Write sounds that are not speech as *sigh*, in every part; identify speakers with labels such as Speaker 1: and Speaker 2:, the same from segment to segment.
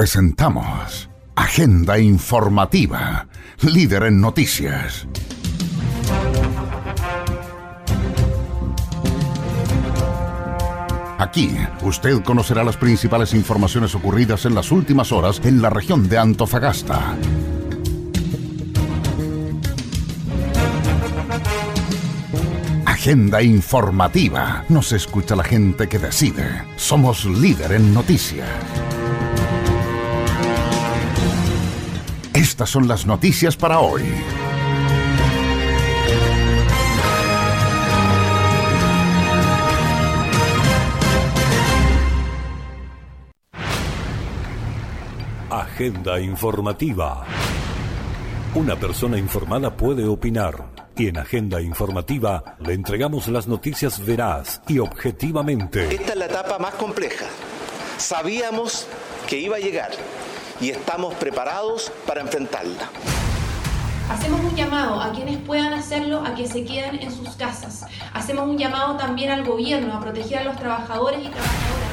Speaker 1: Presentamos Agenda Informativa, líder en noticias. Aquí usted conocerá las principales informaciones ocurridas en las últimas horas en la región de Antofagasta. Agenda informativa. Nos escucha la gente que decide. Somos líder en noticias. Estas son las noticias para hoy.
Speaker 2: Agenda informativa. Una persona informada puede opinar y en Agenda Informativa le entregamos las noticias veraz y objetivamente.
Speaker 3: Esta es la etapa más compleja. Sabíamos que iba a llegar y estamos preparados para enfrentarla.
Speaker 4: Hacemos un llamado a quienes puedan hacerlo a que se queden en sus casas. Hacemos un llamado también al gobierno a proteger a los trabajadores y trabajadoras.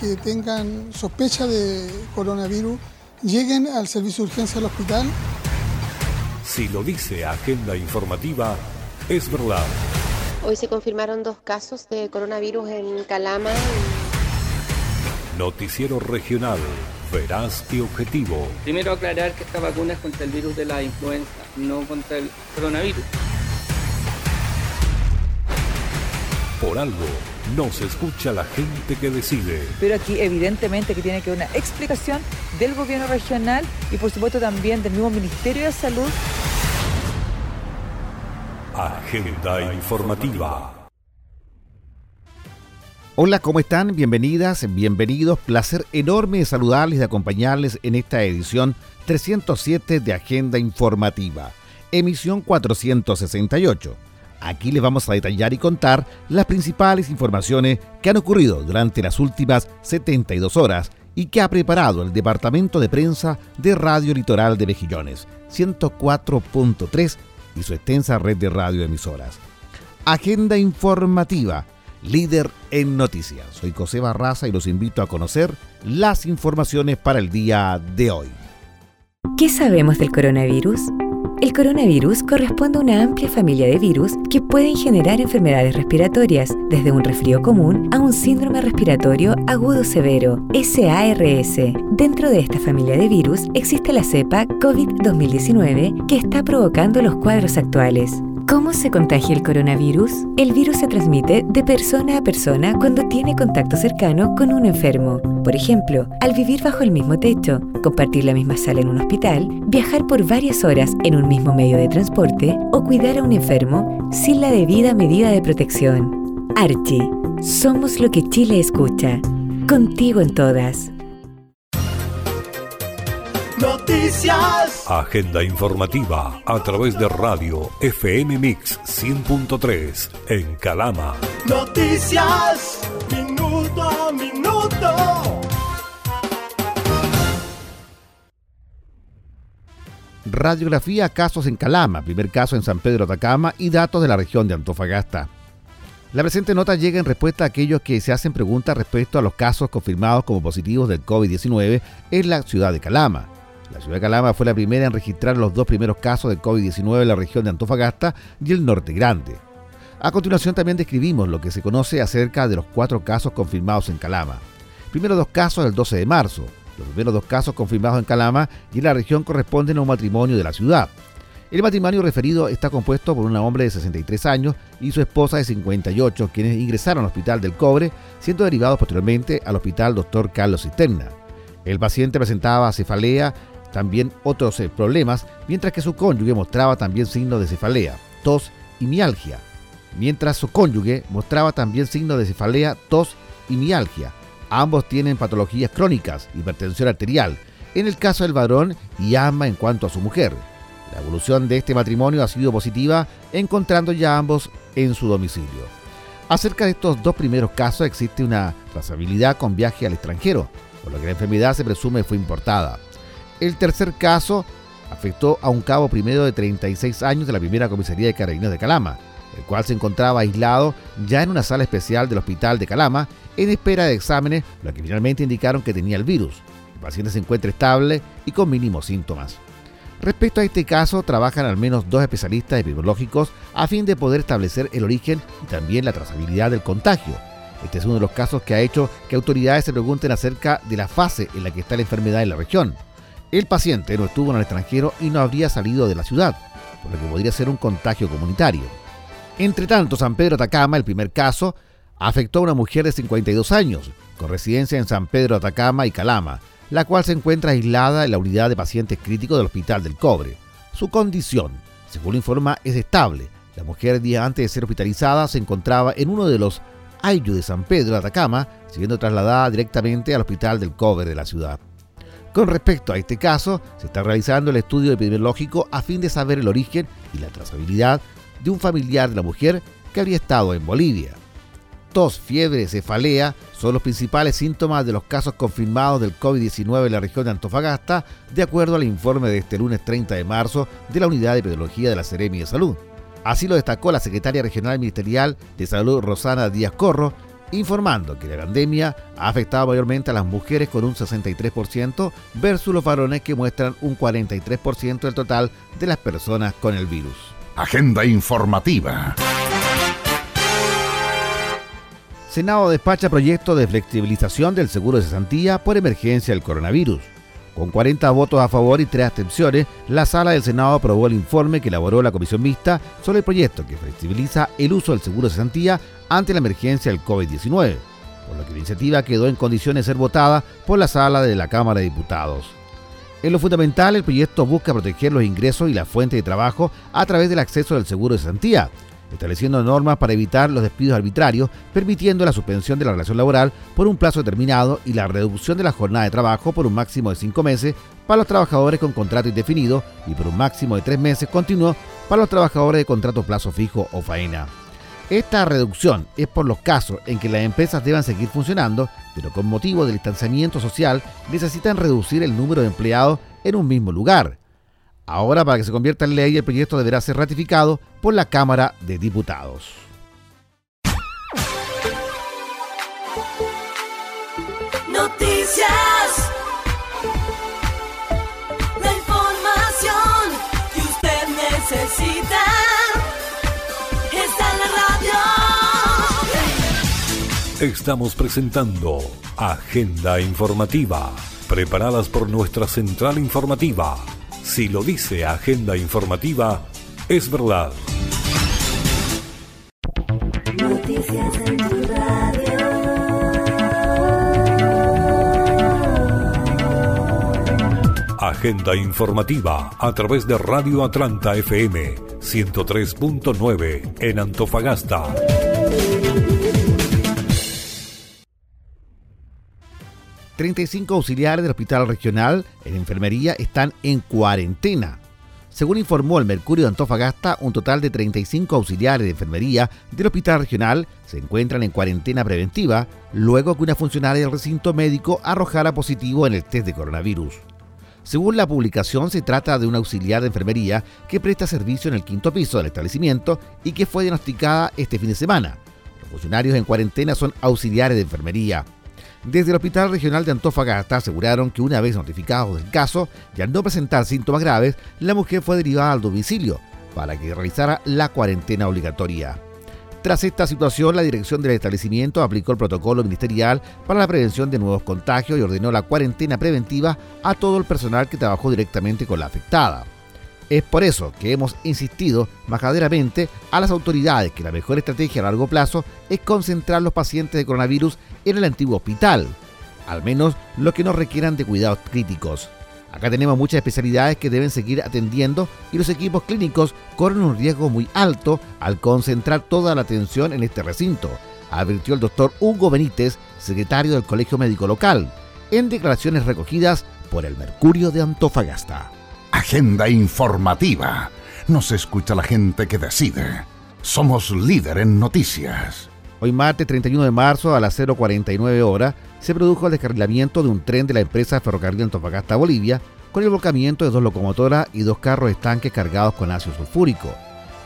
Speaker 5: Que tengan sospecha de coronavirus, lleguen al servicio de urgencia del hospital
Speaker 2: si lo dice Agenda Informativa, es verdad.
Speaker 6: Hoy se confirmaron dos casos de coronavirus en Calama.
Speaker 2: Noticiero regional, veraz y objetivo.
Speaker 7: Primero aclarar que esta vacuna es contra el virus de la influenza, no contra el coronavirus.
Speaker 2: Por algo, no se escucha la gente que decide.
Speaker 8: Pero aquí evidentemente que tiene que haber una explicación del gobierno regional y por supuesto también del mismo Ministerio de Salud.
Speaker 2: Agenda informativa.
Speaker 9: Hola, ¿cómo están? Bienvenidas, bienvenidos. Placer enorme de saludarles y acompañarles en esta edición 307 de Agenda Informativa, emisión 468 Aquí les vamos a detallar y contar las principales informaciones que han ocurrido durante las últimas 72 horas y que ha preparado el Departamento de Prensa de Radio Litoral de Mejillones, 104.3 y su extensa red de radioemisoras. Agenda informativa, líder en noticias. Soy José Barraza y los invito a conocer las informaciones para el día de hoy.
Speaker 10: ¿Qué sabemos del coronavirus? El coronavirus corresponde a una amplia familia de virus que pueden generar enfermedades respiratorias, desde un resfrío común a un síndrome respiratorio agudo severo, SARS. Dentro de esta familia de virus existe la cepa COVID-2019 que está provocando los cuadros actuales. ¿Cómo se contagia el coronavirus? El virus se transmite de persona a persona cuando tiene contacto cercano con un enfermo. Por ejemplo, al vivir bajo el mismo techo, compartir la misma sala en un hospital, viajar por varias horas en un mismo medio de transporte o cuidar a un enfermo sin la debida medida de protección. Archie, somos lo que Chile escucha. Contigo en todas.
Speaker 2: Noticias. Agenda informativa a través de radio FM Mix 100.3 en Calama.
Speaker 11: Noticias. Minuto a minuto.
Speaker 9: Radiografía casos en Calama, primer caso en San Pedro Atacama y datos de la región de Antofagasta. La presente nota llega en respuesta a aquellos que se hacen preguntas respecto a los casos confirmados como positivos del COVID-19 en la ciudad de Calama. La ciudad de Calama fue la primera en registrar los dos primeros casos de COVID-19 en la región de Antofagasta y el Norte Grande. A continuación también describimos lo que se conoce acerca de los cuatro casos confirmados en Calama. Primero dos casos el 12 de marzo. Los primeros dos casos confirmados en Calama y en la región corresponden a un matrimonio de la ciudad. El matrimonio referido está compuesto por un hombre de 63 años y su esposa de 58, quienes ingresaron al Hospital del Cobre, siendo derivados posteriormente al Hospital Dr. Carlos Cisterna. El paciente presentaba cefalea también otros eh, problemas, mientras que su cónyuge mostraba también signos de cefalea, tos y mialgia. Mientras su cónyuge mostraba también signos de cefalea, tos y mialgia. Ambos tienen patologías crónicas, hipertensión arterial, en el caso del varón y asma en cuanto a su mujer. La evolución de este matrimonio ha sido positiva, encontrando ya ambos en su domicilio. Acerca de estos dos primeros casos existe una trazabilidad con viaje al extranjero, por lo que la enfermedad se presume fue importada. El tercer caso afectó a un cabo primero de 36 años de la primera comisaría de carabineros de Calama, el cual se encontraba aislado ya en una sala especial del hospital de Calama en espera de exámenes, lo que finalmente indicaron que tenía el virus. El paciente se encuentra estable y con mínimos síntomas. Respecto a este caso, trabajan al menos dos especialistas epidemiológicos a fin de poder establecer el origen y también la trazabilidad del contagio. Este es uno de los casos que ha hecho que autoridades se pregunten acerca de la fase en la que está la enfermedad en la región. El paciente no estuvo en el extranjero y no habría salido de la ciudad, por lo que podría ser un contagio comunitario. Entre tanto, San Pedro Atacama, el primer caso, afectó a una mujer de 52 años, con residencia en San Pedro Atacama y Calama, la cual se encuentra aislada en la unidad de pacientes críticos del Hospital del Cobre. Su condición, según informa, es estable. La mujer, día antes de ser hospitalizada, se encontraba en uno de los Ayu de San Pedro Atacama, siendo trasladada directamente al Hospital del Cobre de la ciudad. Con respecto a este caso, se está realizando el estudio epidemiológico a fin de saber el origen y la trazabilidad de un familiar de la mujer que habría estado en Bolivia. Tos, fiebre, cefalea son los principales síntomas de los casos confirmados del COVID-19 en la región de Antofagasta, de acuerdo al informe de este lunes 30 de marzo de la Unidad de Epidemiología de la Seremi de Salud. Así lo destacó la secretaria regional ministerial de Salud Rosana Díaz Corro, informando que la pandemia ha afectado mayormente a las mujeres con un 63% versus los varones que muestran un 43% del total de las personas con el virus.
Speaker 1: Agenda informativa.
Speaker 9: Senado despacha proyecto de flexibilización del seguro de cesantía por emergencia del coronavirus. Con 40 votos a favor y 3 abstenciones, la sala del Senado aprobó el informe que elaboró la comisión mixta sobre el proyecto que flexibiliza el uso del seguro de cesantía ante la emergencia del COVID-19, por lo que la iniciativa quedó en condiciones de ser votada por la sala de la Cámara de Diputados. En lo fundamental, el proyecto busca proteger los ingresos y la fuente de trabajo a través del acceso del seguro de cesantía, estableciendo normas para evitar los despidos arbitrarios, permitiendo la suspensión de la relación laboral por un plazo determinado y la reducción de la jornada de trabajo por un máximo de cinco meses para los trabajadores con contrato indefinido y por un máximo de tres meses continuo para los trabajadores de contrato plazo fijo o faena. Esta reducción es por los casos en que las empresas deban seguir funcionando, pero con motivo del distanciamiento social necesitan reducir el número de empleados en un mismo lugar Ahora, para que se convierta en ley, el proyecto deberá ser ratificado por la Cámara de Diputados.
Speaker 11: Noticias. La información que usted necesita está en la
Speaker 2: radio. Estamos presentando Agenda Informativa, preparadas por nuestra central informativa si lo dice Agenda Informativa, es verdad.
Speaker 11: Noticias en tu radio.
Speaker 2: Agenda informativa a través de Radio Atlanta FM 103.9 en Antofagasta.
Speaker 9: 35 auxiliares del Hospital Regional en Enfermería están en cuarentena. Según informó el Mercurio de Antofagasta, un total de 35 auxiliares de enfermería del Hospital Regional se encuentran en cuarentena preventiva luego que una funcionaria del recinto médico arrojara positivo en el test de coronavirus. Según la publicación, se trata de un auxiliar de enfermería que presta servicio en el quinto piso del establecimiento y que fue diagnosticada este fin de semana. Los funcionarios en cuarentena son auxiliares de enfermería. Desde el Hospital Regional de Antofagasta aseguraron que una vez notificado del caso y al no presentar síntomas graves, la mujer fue derivada al domicilio para que realizara la cuarentena obligatoria. Tras esta situación, la dirección del establecimiento aplicó el protocolo ministerial para la prevención de nuevos contagios y ordenó la cuarentena preventiva a todo el personal que trabajó directamente con la afectada. Es por eso que hemos insistido majaderamente a las autoridades que la mejor estrategia a largo plazo es concentrar los pacientes de coronavirus en el antiguo hospital, al menos los que no requieran de cuidados críticos. Acá tenemos muchas especialidades que deben seguir atendiendo y los equipos clínicos corren un riesgo muy alto al concentrar toda la atención en este recinto, advirtió el doctor Hugo Benítez, secretario del Colegio Médico Local, en declaraciones recogidas por el Mercurio de Antofagasta.
Speaker 1: Agenda informativa. Nos escucha la gente que decide. Somos líder en noticias.
Speaker 9: Hoy martes 31 de marzo a las 0.49 horas se produjo el descarrilamiento de un tren de la empresa Ferrocarril Antofagasta Bolivia con el volcamiento de dos locomotoras y dos carros estanques cargados con ácido sulfúrico.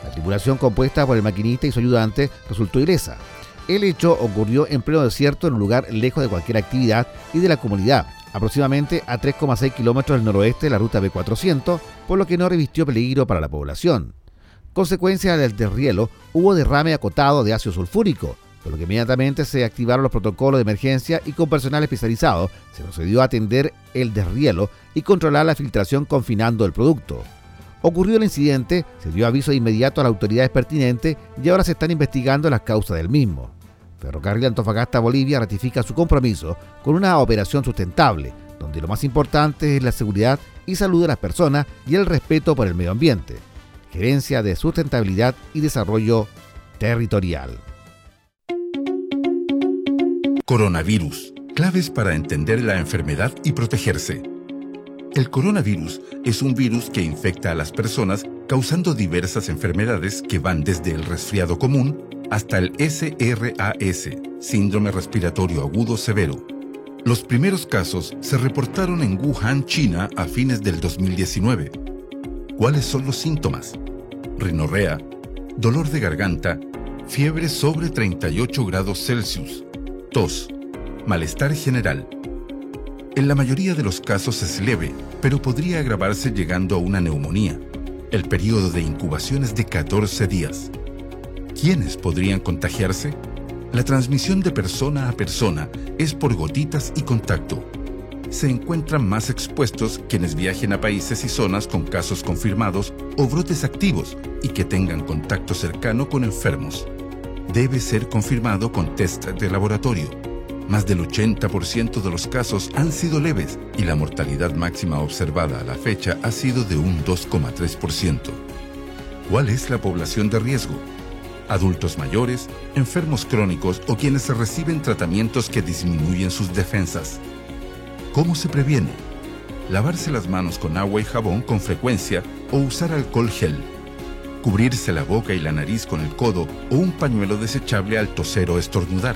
Speaker 9: La tripulación compuesta por el maquinista y su ayudante resultó ilesa. El hecho ocurrió en pleno desierto en un lugar lejos de cualquier actividad y de la comunidad, aproximadamente a 3,6 kilómetros del noroeste de la ruta B400, por lo que no revistió peligro para la población. Consecuencia del desrielo, hubo derrame acotado de ácido sulfúrico, por lo que inmediatamente se activaron los protocolos de emergencia y con personal especializado se procedió a atender el desrielo y controlar la filtración confinando el producto. Ocurrió el incidente, se dio aviso de inmediato a las autoridades pertinentes y ahora se están investigando las causas del mismo. Ferrocarril Antofagasta Bolivia ratifica su compromiso con una operación sustentable, donde lo más importante es la seguridad y salud de las personas y el respeto por el medio ambiente. Gerencia de Sustentabilidad y Desarrollo Territorial.
Speaker 12: Coronavirus. Claves para entender la enfermedad y protegerse. El coronavirus es un virus que infecta a las personas causando diversas enfermedades que van desde el resfriado común hasta el SRAS, síndrome respiratorio agudo severo. Los primeros casos se reportaron en Wuhan, China, a fines del 2019. ¿Cuáles son los síntomas? Rinorrea, dolor de garganta, fiebre sobre 38 grados Celsius, tos, malestar general. En la mayoría de los casos es leve, pero podría agravarse llegando a una neumonía. El periodo de incubación es de 14 días. ¿Quiénes podrían contagiarse? La transmisión de persona a persona es por gotitas y contacto. Se encuentran más expuestos quienes viajen a países y zonas con casos confirmados o brotes activos y que tengan contacto cercano con enfermos. Debe ser confirmado con test de laboratorio. Más del 80% de los casos han sido leves y la mortalidad máxima observada a la fecha ha sido de un 2,3%. ¿Cuál es la población de riesgo? Adultos mayores, enfermos crónicos o quienes reciben tratamientos que disminuyen sus defensas. ¿Cómo se previene? Lavarse las manos con agua y jabón con frecuencia o usar alcohol gel. Cubrirse la boca y la nariz con el codo o un pañuelo desechable al toser o estornudar.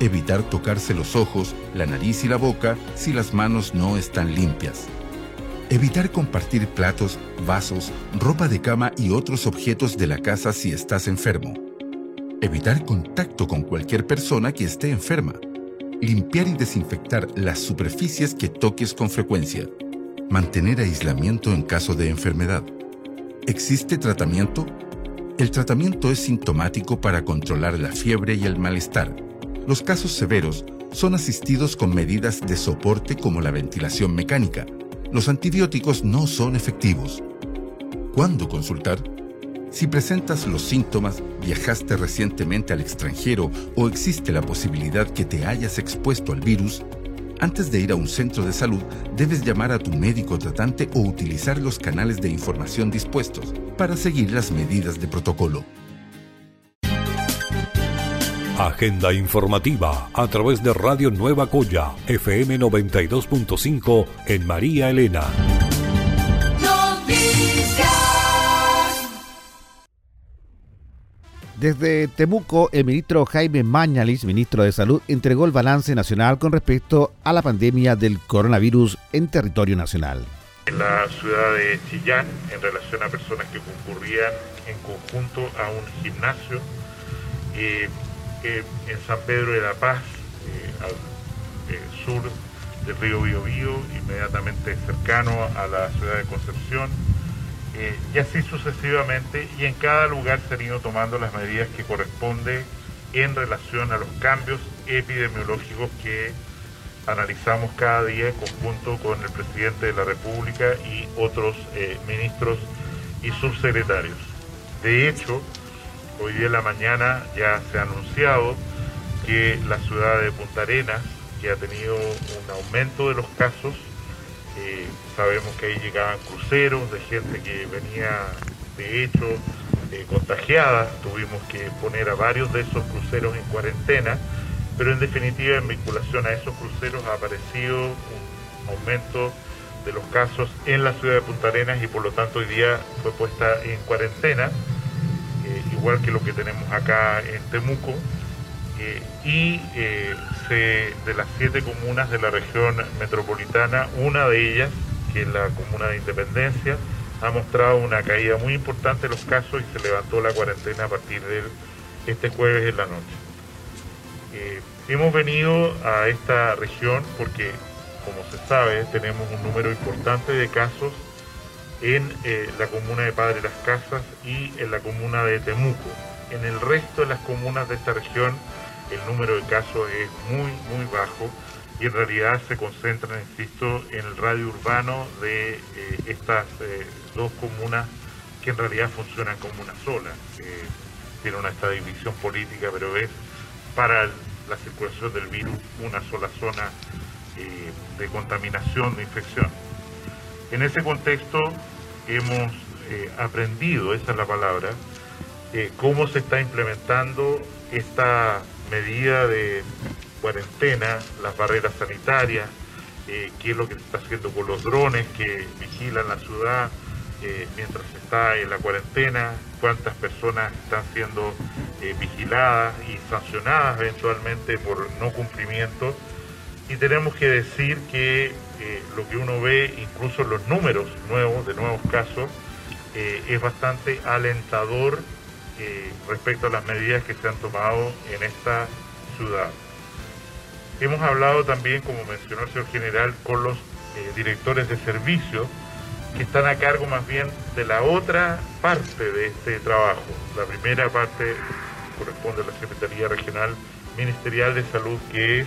Speaker 12: Evitar tocarse los ojos, la nariz y la boca si las manos no están limpias. Evitar compartir platos, vasos, ropa de cama y otros objetos de la casa si estás enfermo. Evitar contacto con cualquier persona que esté enferma. Limpiar y desinfectar las superficies que toques con frecuencia. Mantener aislamiento en caso de enfermedad. ¿Existe tratamiento? El tratamiento es sintomático para controlar la fiebre y el malestar. Los casos severos son asistidos con medidas de soporte como la ventilación mecánica. Los antibióticos no son efectivos. ¿Cuándo consultar? Si presentas los síntomas, viajaste recientemente al extranjero o existe la posibilidad que te hayas expuesto al virus, antes de ir a un centro de salud, debes llamar a tu médico tratante o utilizar los canales de información dispuestos para seguir las medidas de protocolo.
Speaker 2: Agenda informativa a través de Radio Nueva Coya, FM 92.5 en María Elena.
Speaker 9: Desde Temuco, el ministro Jaime Mañalis, ministro de Salud, entregó el balance nacional con respecto a la pandemia del coronavirus en territorio nacional.
Speaker 13: En la ciudad de Chillán, en relación a personas que concurrían en conjunto a un gimnasio, eh, eh, en San Pedro de la Paz, eh, al eh, sur del río Biobío, inmediatamente cercano a la ciudad de Concepción, eh, y así sucesivamente, y en cada lugar se han ido tomando las medidas que corresponde en relación a los cambios epidemiológicos que analizamos cada día en conjunto con el presidente de la República y otros eh, ministros y subsecretarios. De hecho, hoy día en la mañana ya se ha anunciado que la ciudad de Punta Arenas, que ha tenido un aumento de los casos, eh, sabemos que ahí llegaban cruceros de gente que venía de hecho eh, contagiada, tuvimos que poner a varios de esos cruceros en cuarentena, pero en definitiva en vinculación a esos cruceros ha aparecido un aumento de los casos en la ciudad de Punta Arenas y por lo tanto hoy día fue puesta en cuarentena, igual que lo que tenemos acá en Temuco. Eh, y eh, se, de las siete comunas de la región metropolitana, una de ellas, que es la comuna de Independencia, ha mostrado una caída muy importante de los casos y se levantó la cuarentena a partir de este jueves en la noche. Eh, hemos venido a esta región porque como se sabe, tenemos un número importante de casos en eh, la comuna de Padre Las Casas y en la comuna de Temuco. En el resto de las comunas de esta región el número de casos es muy, muy bajo y en realidad se concentran, insisto, en el radio urbano de eh, estas eh, dos comunas que en realidad funcionan como una sola. tiene una esta división política, pero es para la circulación del virus una sola zona eh, de contaminación, de infección. En ese contexto hemos aprendido, esa es la palabra, cómo se está implementando esta medida de cuarentena, las barreras sanitarias, eh, qué es lo que se está haciendo con los drones que vigilan la ciudad eh, mientras está en la cuarentena, cuántas personas están siendo eh, vigiladas y sancionadas eventualmente por no cumplimiento. Y tenemos que decir que lo que uno ve, incluso los números nuevos, de nuevos casos, es bastante alentador respecto a las medidas que se han tomado en esta ciudad. Hemos hablado también, como mencionó el señor general, con los eh, directores de servicio que están a cargo más bien de la otra parte de este trabajo. La primera parte corresponde a la Secretaría Regional Ministerial de Salud, que es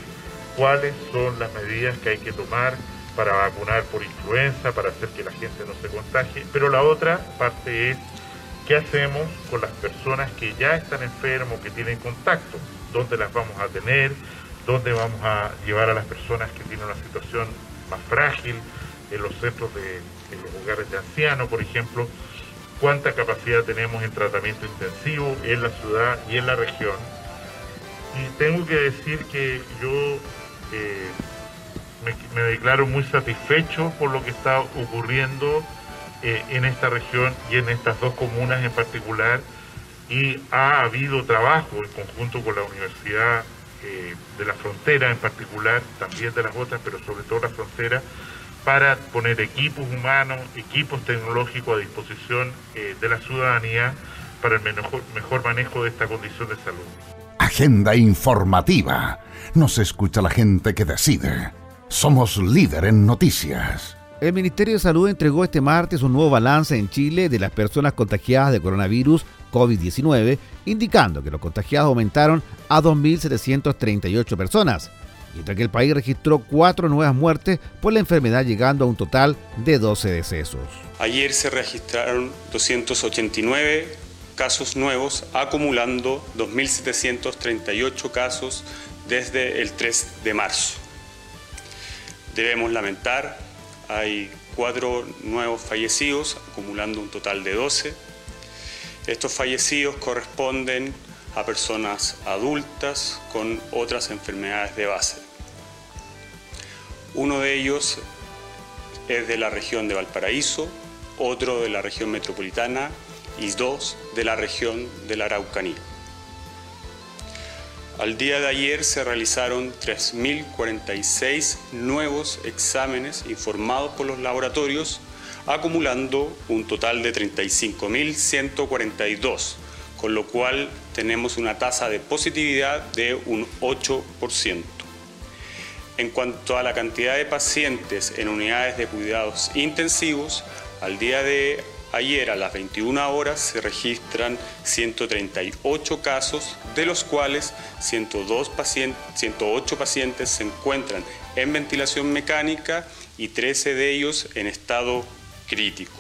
Speaker 13: cuáles son las medidas que hay que tomar para vacunar por influenza, para hacer que la gente no se contagie. Pero la otra parte es qué hacemos con las personas que ya están enfermos, que tienen contacto, dónde las vamos a tener, dónde vamos a llevar a las personas que tienen una situación más frágil, en los centros de los hogares de ancianos, por ejemplo, cuánta capacidad tenemos en tratamiento intensivo en la ciudad y en la región. Y tengo que decir que yo eh, me, declaro muy satisfecho por lo que está ocurriendo eh, en esta región y en estas dos comunas en particular. Y ha habido trabajo en conjunto con la Universidad eh, de la frontera en particular, también de las otras, pero sobre todo la frontera, para poner equipos humanos, equipos tecnológicos a disposición eh, de la ciudadanía para el mejor, manejo de esta condición de salud.
Speaker 1: Agenda informativa. Nos escucha la gente que decide. Somos líder en noticias.
Speaker 9: El Ministerio de Salud entregó este martes un nuevo balance en Chile de las personas contagiadas de coronavirus COVID-19, indicando que los contagiados aumentaron a 2.738 personas, mientras que el país registró cuatro nuevas muertes por la enfermedad, llegando a un total de 12 decesos.
Speaker 14: Ayer se registraron 289 casos nuevos, acumulando 2.738 casos desde el 3 de marzo. Debemos lamentar, hay cuatro nuevos fallecidos, acumulando un total de 12 estos fallecidos corresponden a personas adultas con otras enfermedades de base. Uno de ellos es de la región de Valparaíso, otro de la región metropolitana y dos de la región de la Araucanía. Al día de ayer se realizaron 3.046 nuevos exámenes informados por los laboratorios acumulando un total de 35.142, con lo cual tenemos una tasa de positividad de un 8%. En cuanto a la cantidad de pacientes en unidades de cuidados intensivos, al día de ayer a las 21 horas se registran 138 casos, de los cuales 102 pacientes, 108 pacientes se encuentran en ventilación mecánica y 13 de ellos en estado crítico.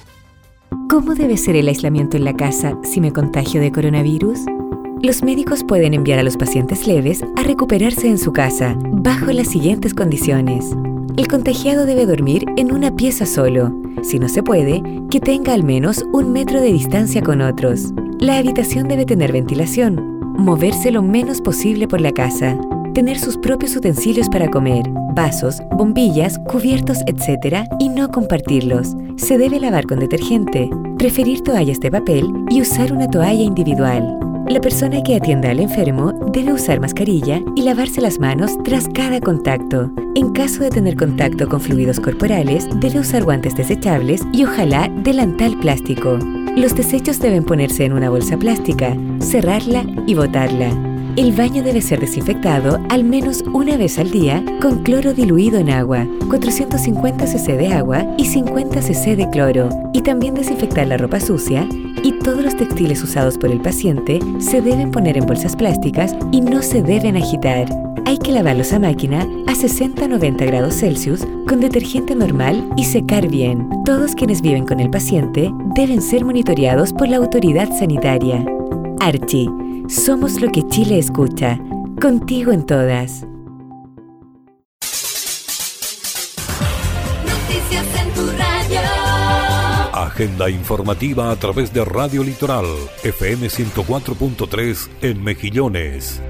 Speaker 10: ¿Cómo debe ser el aislamiento en la casa si me contagio de coronavirus? Los médicos pueden enviar a los pacientes leves a recuperarse en su casa bajo las siguientes condiciones. El contagiado debe dormir en una pieza solo. Si no se puede, que tenga al menos un metro de distancia con otros. La habitación debe tener ventilación. Moverse lo menos posible por la casa tener sus propios utensilios para comer, vasos, bombillas, cubiertos, etc. y no compartirlos. Se debe lavar con detergente, preferir toallas de papel y usar una toalla individual. La persona que atienda al enfermo debe usar mascarilla y lavarse las manos tras cada contacto. En caso de tener contacto con fluidos corporales, debe usar guantes desechables y ojalá delantal plástico. Los desechos deben ponerse en una bolsa plástica, cerrarla y botarla. El baño debe ser desinfectado al menos una vez al día con cloro diluido en agua, 450 cc de agua y 50 cc de cloro. Y también desinfectar la ropa sucia y todos los textiles usados por el paciente se deben poner en bolsas plásticas y no se deben agitar. Hay que lavarlos a máquina a 60-90 grados Celsius con detergente normal y secar bien. Todos quienes viven con el paciente deben ser monitoreados por la autoridad sanitaria. Archie, somos lo que Chile escucha. Contigo en todas.
Speaker 11: Noticias en tu radio.
Speaker 2: Agenda informativa a través de Radio Litoral, FM 104.3 en Mejillones.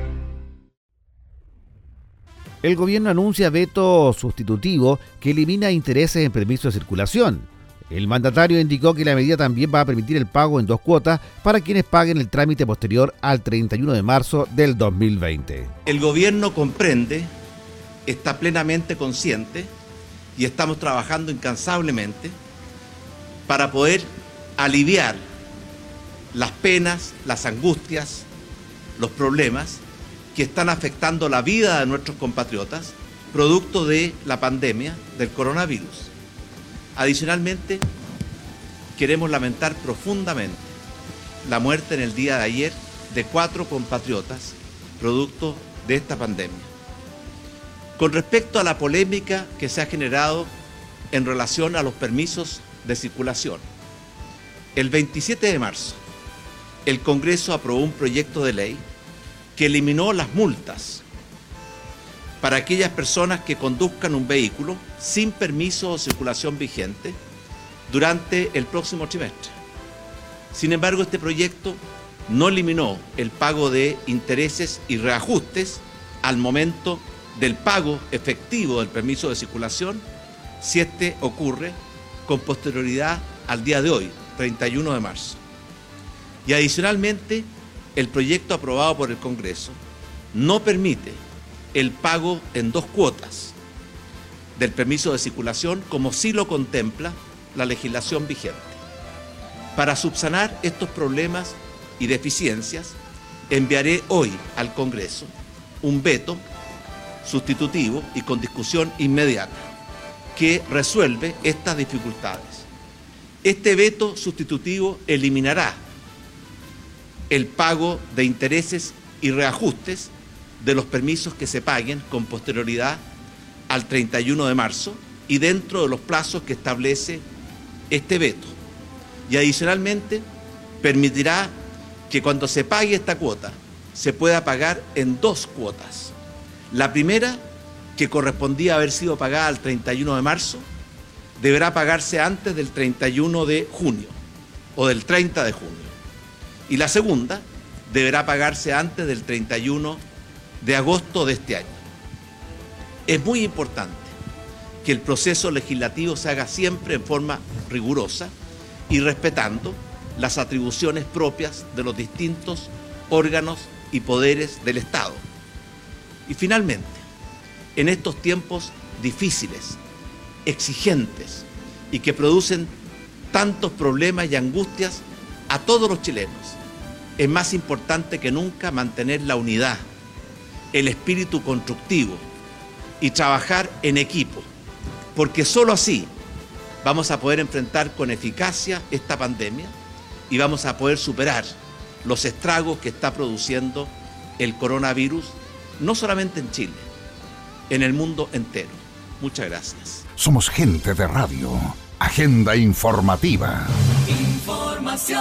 Speaker 9: El gobierno anuncia veto sustitutivo que elimina intereses en permiso de circulación. El mandatario indicó que la medida también va a permitir el pago en dos cuotas para quienes paguen el trámite posterior al 31 de marzo del 2020.
Speaker 3: El gobierno comprende, está plenamente consciente y estamos trabajando incansablemente para poder aliviar las penas, las angustias, los problemas que están afectando la vida de nuestros compatriotas producto de la pandemia del coronavirus. Adicionalmente, queremos lamentar profundamente la muerte en el día de ayer de cuatro compatriotas producto de esta pandemia. Con respecto a la polémica que se ha generado en relación a los permisos de circulación, el 27 de marzo el Congreso aprobó un proyecto de ley que eliminó las multas para aquellas personas que conduzcan un vehículo sin permiso de circulación vigente durante el próximo trimestre. Sin embargo, este proyecto no eliminó el pago de intereses y reajustes al momento del pago efectivo del permiso de circulación si este ocurre con posterioridad al día de hoy, 31 de marzo. Y adicionalmente, el proyecto aprobado por el Congreso no permite el pago en dos cuotas del permiso de circulación como sí lo contempla la legislación vigente. Para subsanar estos problemas y deficiencias, enviaré hoy al Congreso un veto sustitutivo y con discusión inmediata que resuelve estas dificultades. Este veto sustitutivo eliminará el pago de intereses y reajustes de los permisos que se paguen con posterioridad al 31 de marzo y dentro de los plazos que establece este veto. Y adicionalmente permitirá que cuando se pague esta cuota se pueda pagar en dos cuotas. La primera, que correspondía haber sido pagada al 31 de marzo, deberá pagarse antes del 31 de junio o del 30 de junio. Y la segunda deberá pagarse antes del 31 de agosto de este año. Es muy importante que el proceso legislativo se haga siempre en forma rigurosa y respetando las atribuciones propias de los distintos órganos y poderes del Estado. Y finalmente, en estos tiempos difíciles, exigentes y que producen tantos problemas y angustias a todos los chilenos, es más importante que nunca mantener la unidad, el espíritu constructivo y trabajar en equipo, porque sólo así vamos a poder enfrentar con eficacia esta pandemia y vamos a poder superar los estragos que está produciendo el coronavirus, no solamente en Chile, en el mundo entero. Muchas gracias.
Speaker 1: Somos gente de radio. Agenda informativa.
Speaker 11: Información.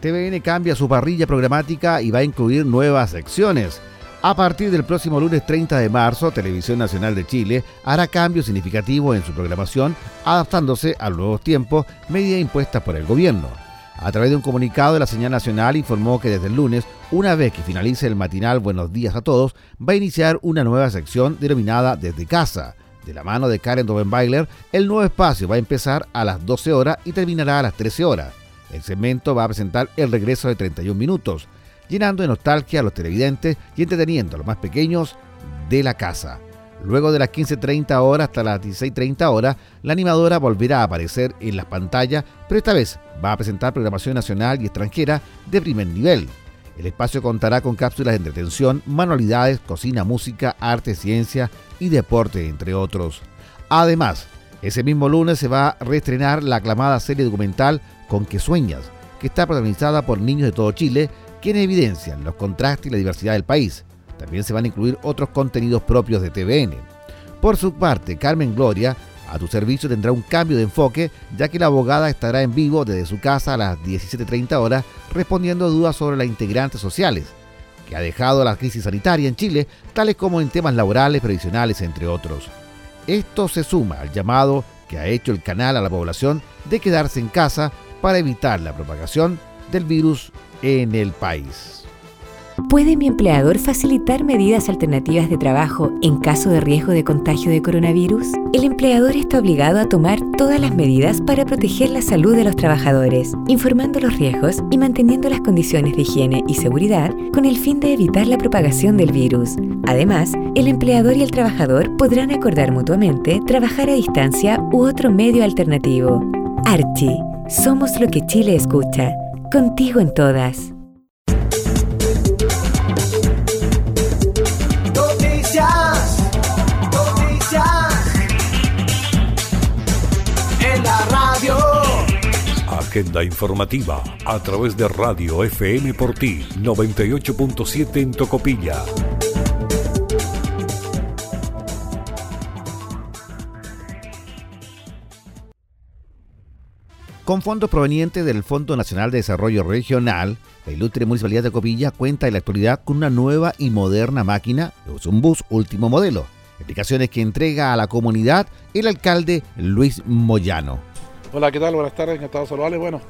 Speaker 9: TVN cambia su parrilla programática y va a incluir nuevas secciones. A partir del próximo lunes 30 de marzo, Televisión Nacional de Chile hará cambios significativos en su programación, adaptándose a nuevos tiempos, medida impuesta por el gobierno. A través de un comunicado, la señal nacional informó que desde el lunes, una vez que finalice el matinal Buenos días a todos, va a iniciar una nueva sección denominada Desde Casa. De la mano de Karen Dovenbailer, el nuevo espacio va a empezar a las 12 horas y terminará a las 13 horas. El segmento va a presentar el regreso de 31 minutos, llenando de nostalgia a los televidentes y entreteniendo a los más pequeños de la casa. Luego de las 15.30 horas hasta las 16.30 horas, la animadora volverá a aparecer en las pantallas, pero esta vez va a presentar programación nacional y extranjera de primer nivel. El espacio contará con cápsulas de entretención, manualidades, cocina, música, arte, ciencia y deporte, entre otros. Además, ese mismo lunes se va a reestrenar la aclamada serie documental Con que sueñas, que está protagonizada por niños de todo Chile, quienes evidencian los contrastes y la diversidad del país. También se van a incluir otros contenidos propios de TVN. Por su parte, Carmen Gloria, a tu servicio tendrá un cambio de enfoque, ya que la abogada estará en vivo desde su casa a las 17.30 horas respondiendo dudas sobre las integrantes sociales, que ha dejado la crisis sanitaria en Chile, tales como en temas laborales, previsionales, entre otros. Esto se suma al llamado que ha hecho el canal a la población de quedarse en casa para evitar la propagación del virus en el país.
Speaker 10: ¿Puede mi empleador facilitar medidas alternativas de trabajo en caso de riesgo de contagio de coronavirus? El empleador está obligado a tomar todas las medidas para proteger la salud de los trabajadores, informando los riesgos y manteniendo las condiciones de higiene y seguridad con el fin de evitar la propagación del virus. Además, el empleador y el trabajador podrán acordar mutuamente trabajar a distancia u otro medio alternativo. Archie, somos lo que Chile escucha. Contigo en todas.
Speaker 15: Noticias, noticias. En la radio.
Speaker 2: Agenda informativa a través de Radio FM por ti 98.7 en Tocopilla.
Speaker 9: Con fondos provenientes del Fondo Nacional de Desarrollo Regional, la ilustre Municipalidad de Copilla cuenta en la actualidad con una nueva y moderna máquina, es un bus último modelo. Explicaciones que entrega a la comunidad el alcalde Luis Moyano.
Speaker 16: Hola, ¿qué tal? Buenas tardes, encantado de saludarles. Bueno,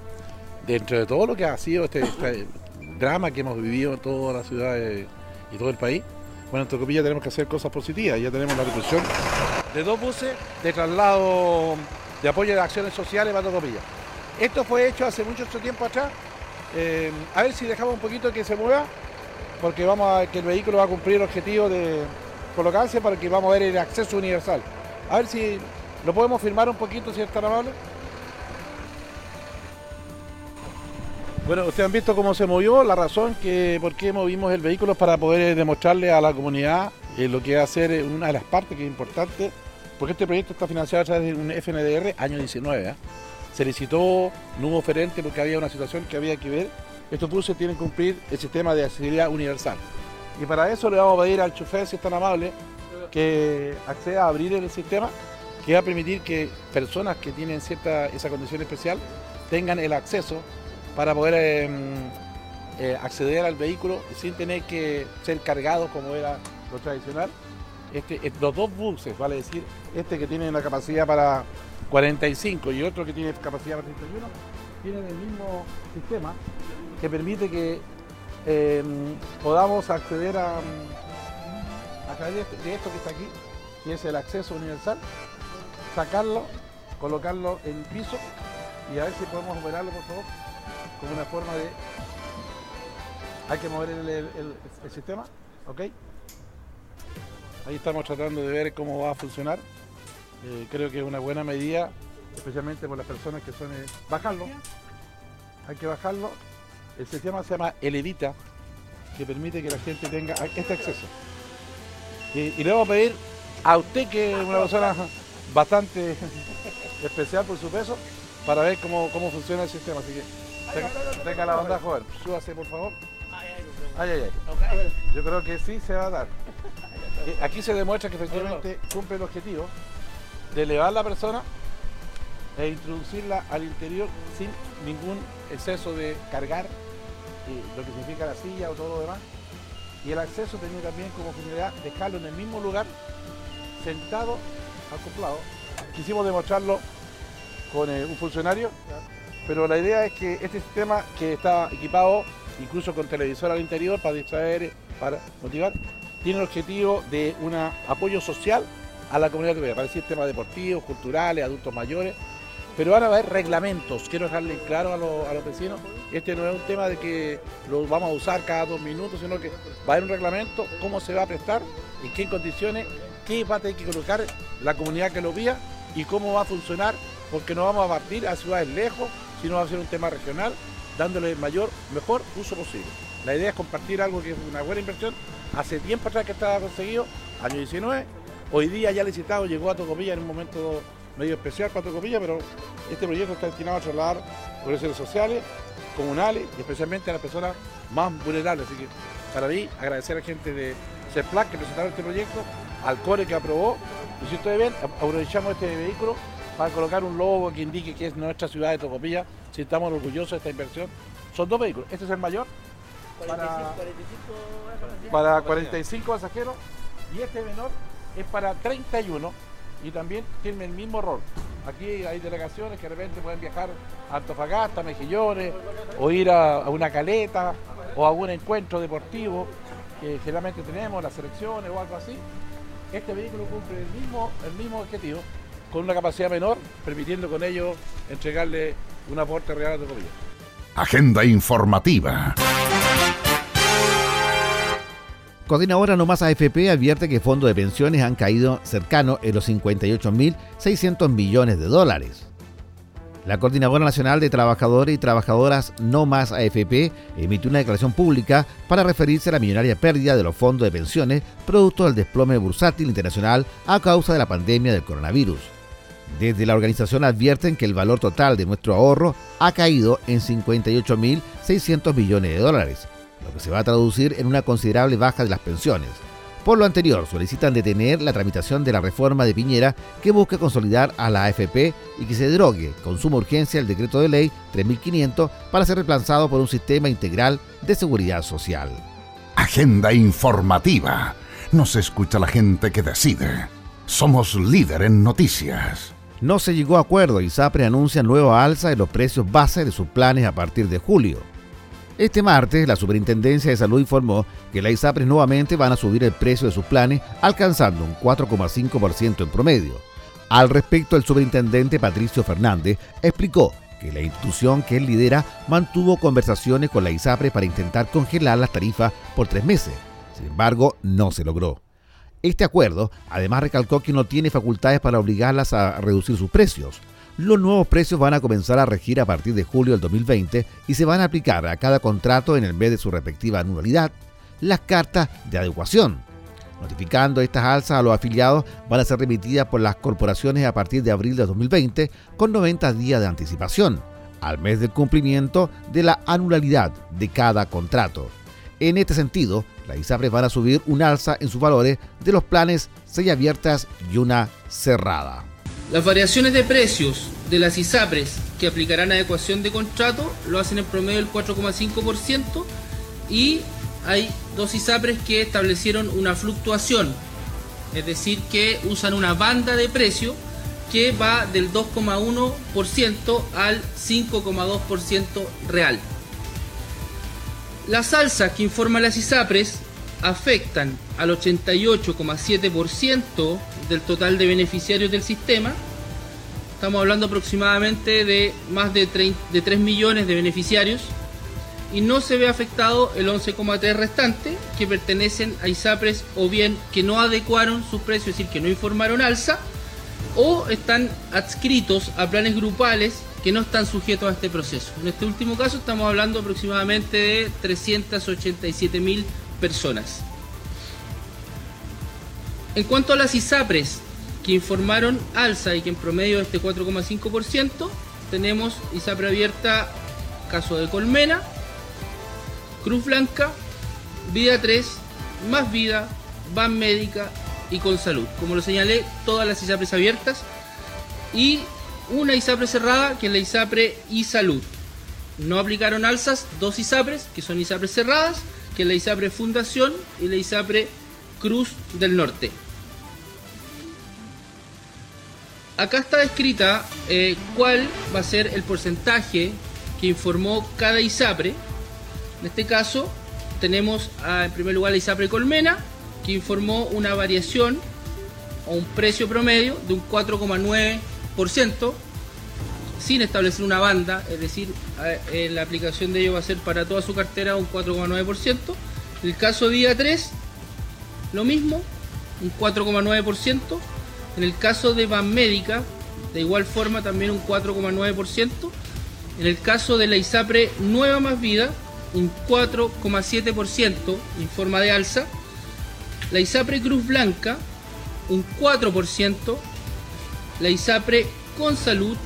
Speaker 16: dentro de todo lo que ha sido este, este drama que hemos vivido en toda la ciudad y todo el país, bueno, en Tocopilla tenemos que hacer cosas positivas. Ya tenemos la discusión de dos buses de traslado de apoyo de acciones sociales para Tocopilla. Esto fue hecho hace mucho tiempo atrás. Eh, a ver si dejamos un poquito que se mueva, porque vamos a que el vehículo va a cumplir el objetivo de colocarse para que vamos a ver el acceso universal. A ver si lo podemos firmar un poquito, si es tan amable. Bueno, ustedes han visto cómo se movió, la razón que por qué movimos el vehículo para poder demostrarle a la comunidad eh, lo que va a ser eh, una de las partes que es importante, porque este proyecto está financiado a través de un FNDR año 19. ¿eh? Se licitó, no hubo oferente porque había una situación que había que ver. Estos buses tienen que cumplir el sistema de accesibilidad universal. Y para eso le vamos a pedir al chofer, si es tan amable, que acceda a abrir el sistema, que va a permitir que personas que tienen cierta esa condición especial tengan el acceso para poder eh, eh, acceder al vehículo sin tener que ser cargados como era lo tradicional. Este, eh, los dos buses, vale decir, este que tiene una capacidad para 45 y otro que tiene capacidad para 31, tienen el mismo sistema que permite que eh, podamos acceder a, a través de, este- de esto que está aquí, que es el acceso universal, sacarlo, colocarlo en piso y a ver si podemos operarlo, por favor, como una forma de... Hay que mover el- el- el sistema, ¿ok? Ahí estamos tratando de ver cómo va a funcionar. Eh, creo que es una buena medida, especialmente por las personas que son... eh, bajarlo, hay que bajarlo. El sistema se llama Elevita, que permite que la gente tenga este acceso. Y, le vamos a pedir a usted, que es una persona bastante *laughs* especial por su peso, para ver cómo, cómo funciona el sistema. Así que tenga, tenga la bondad, joven. Súbase, por favor. Ay, ay, ay. Yo creo que sí se va a dar. Eh, Aquí se demuestra que efectivamente cumple el objetivo de elevar la persona e introducirla al interior sin ningún exceso de cargar eh, lo que significa la silla o todo lo demás. Y el acceso tenía también como finalidad dejarlo en el mismo lugar, sentado, acoplado. Quisimos demostrarlo con eh, un funcionario, pero la idea es que este sistema que está equipado incluso con televisor al interior para distraer, para motivar, tiene el objetivo de un apoyo social a la comunidad tuya, para temas deportivos, culturales, adultos mayores, pero van a haber reglamentos, quiero dejarle claro a los vecinos, este no es un tema de que lo vamos a usar cada dos minutos, sino que va a haber un reglamento, cómo se va a prestar, en qué condiciones, qué va a tener que colocar la comunidad que lo vía y cómo va a funcionar, porque no vamos a partir a ciudades lejos, sino va a ser un tema regional, dándole el mayor, mejor uso posible. La idea es compartir algo que es una buena inversión. Hace tiempo atrás que estaba conseguido, año 19. Hoy día ya licitado, llegó a Tocopilla en un momento medio especial para Tocopilla, pero este proyecto está destinado a trasladar organizaciones sociales, comunales y especialmente a las personas más vulnerables. Así que para mí, agradecer a la gente de CEPLAC que presentaron este proyecto, al CORE que aprobó. Y si ustedes ven, aprovechamos este vehículo para colocar un logo que indique que es nuestra ciudad de Tocopilla, si estamos orgullosos de esta inversión. Son dos vehículos. Este es el mayor. Para, para 45 pasajeros y este menor es para 31 y también tiene el mismo rol. Aquí hay delegaciones que de repente pueden viajar a Antofagasta, Mejillones, o ir a, una caleta, o a un encuentro deportivo que generalmente tenemos, las selecciones o algo así. Este vehículo cumple el mismo, el mismo objetivo, con una capacidad menor, permitiendo con ello entregarle un aporte real a Tocopilla.
Speaker 1: Agenda informativa.
Speaker 9: Coordinadora No Más AFP advierte que fondos de pensiones han caído cercano en los 58.600 millones de dólares. La Coordinadora Nacional de Trabajadores y Trabajadoras No Más AFP emitió una declaración pública para referirse a la millonaria pérdida de los fondos de pensiones producto del desplome bursátil internacional a causa de la pandemia del coronavirus. Desde la organización advierten que el valor total de nuestro ahorro ha caído en 58.600 millones de dólares, lo que se va a traducir en una considerable baja de las pensiones. Por lo anterior, solicitan detener la tramitación de la reforma de Piñera que busca consolidar a la AFP y que se derogue con suma urgencia el decreto de ley 3500 para ser reemplazado por un sistema integral de seguridad social.
Speaker 1: Agenda informativa. Nos escucha la gente que decide. Somos líder en noticias.
Speaker 9: No se llegó a acuerdo y SAPRE anuncia nueva alza en los precios base de sus planes a partir de julio. Este martes, la Superintendencia de Salud informó que las ISAPRES nuevamente van a subir el precio de sus planes, alcanzando un 4,5% en promedio. Al respecto, el superintendente Patricio Fernández explicó que la institución que él lidera mantuvo conversaciones con la ISAPRE para intentar congelar las tarifas por tres meses. Sin embargo, no se logró. Este acuerdo además recalcó que no tiene facultades para obligarlas a reducir sus precios. Los nuevos precios van a comenzar a regir a partir de julio del 2020 y se van a aplicar a cada contrato en el mes de su respectiva anualidad las cartas de adecuación. Notificando estas alzas a los afiliados van a ser remitidas por las corporaciones a partir de abril de 2020 con 90 días de anticipación, al mes del cumplimiento de la anualidad de cada contrato. En este sentido, las ISAPRES van a subir un alza en sus valores de los planes 6 abiertas y una cerrada.
Speaker 17: Las variaciones de precios de las ISAPRES que aplicarán adecuación de contrato lo hacen en promedio del 4,5% y hay dos ISAPRES que establecieron una fluctuación, es decir, que usan una banda de precio que va del 2,1% al 5,2% real. Las alzas que informan las ISAPRES afectan al 88,7% del total de beneficiarios del sistema. Estamos hablando aproximadamente de más de 3, de 3 millones de beneficiarios y no se ve afectado el 11,3 restante que pertenecen a ISAPRES o bien que no adecuaron sus precios, es decir, que no informaron alza o están adscritos a planes grupales que no están sujetos a este proceso. En este último caso estamos hablando aproximadamente de 387 mil personas. En cuanto a las ISAPRES que informaron alza y que en promedio este 4,5%, tenemos ISAPRE abierta, caso de Colmena, Cruz Blanca, Vida 3, Más Vida, Ban Médica y Con Salud. Como lo señalé, todas las ISAPRES abiertas y una ISAPRE cerrada que es la ISAPRE y Salud. No aplicaron alzas dos ISAPRES que son ISAPRES cerradas, que es la ISAPRE Fundación y la ISAPRE Cruz del Norte. Acá está descrita eh, cuál va a ser el porcentaje que informó cada ISAPRE. En este caso tenemos en primer lugar la ISAPRE Colmena, que informó una variación o un precio promedio de un 4,9% sin establecer una banda, es decir, eh, la aplicación de ello va a ser para toda su cartera un 4,9%. El caso día 3, lo mismo, un 4,9%. En el caso de Banmédica, de igual forma también un 4,9%. En el caso de la ISAPRE Nueva Más Vida, un 4,7% informa de alza, la ISAPRE Cruz Blanca un 4%, la ISAPRE con salud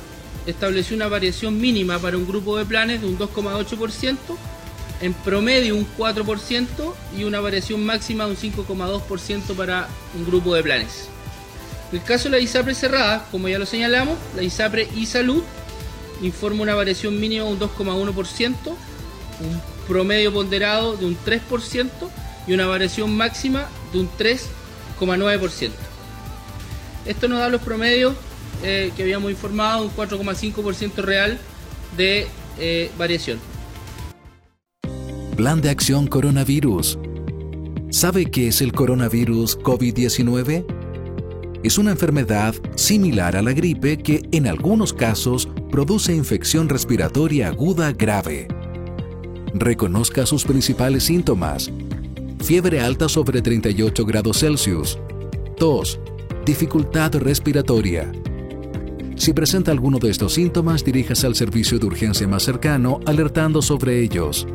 Speaker 17: estableció una variación mínima para un grupo de planes de un 2,8%, en promedio un 4% y una variación máxima de un 5,2% para un grupo de planes. En el caso de la ISAPRE cerrada, como ya lo señalamos, la ISAPRE y salud informa una variación mínima de un 2,1%, un promedio ponderado de un 3% y una variación máxima de un 3,9%. Esto nos da los promedios eh, que habíamos informado, un 4,5% real de eh, variación.
Speaker 18: Plan de acción coronavirus. ¿Sabe qué es el coronavirus COVID-19? Es una enfermedad similar a la gripe que en algunos casos produce infección respiratoria aguda grave. Reconozca sus principales síntomas. Fiebre alta sobre 38 grados Celsius. Tos. Dificultad respiratoria. Si presenta alguno de estos síntomas, diríjase al servicio de urgencia más cercano alertando sobre ellos.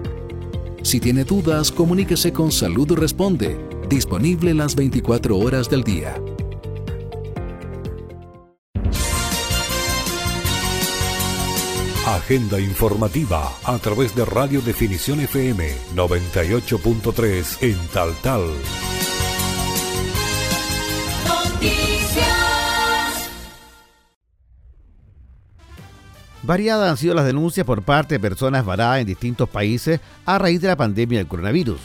Speaker 18: Si tiene dudas, comuníquese con Salud Responde, disponible las 24 horas del día.
Speaker 2: Agenda informativa a través de Radio Definición FM 98.3 en Tal Tal.
Speaker 9: Variadas han sido las denuncias por parte de personas varadas en distintos países a raíz de la pandemia del coronavirus.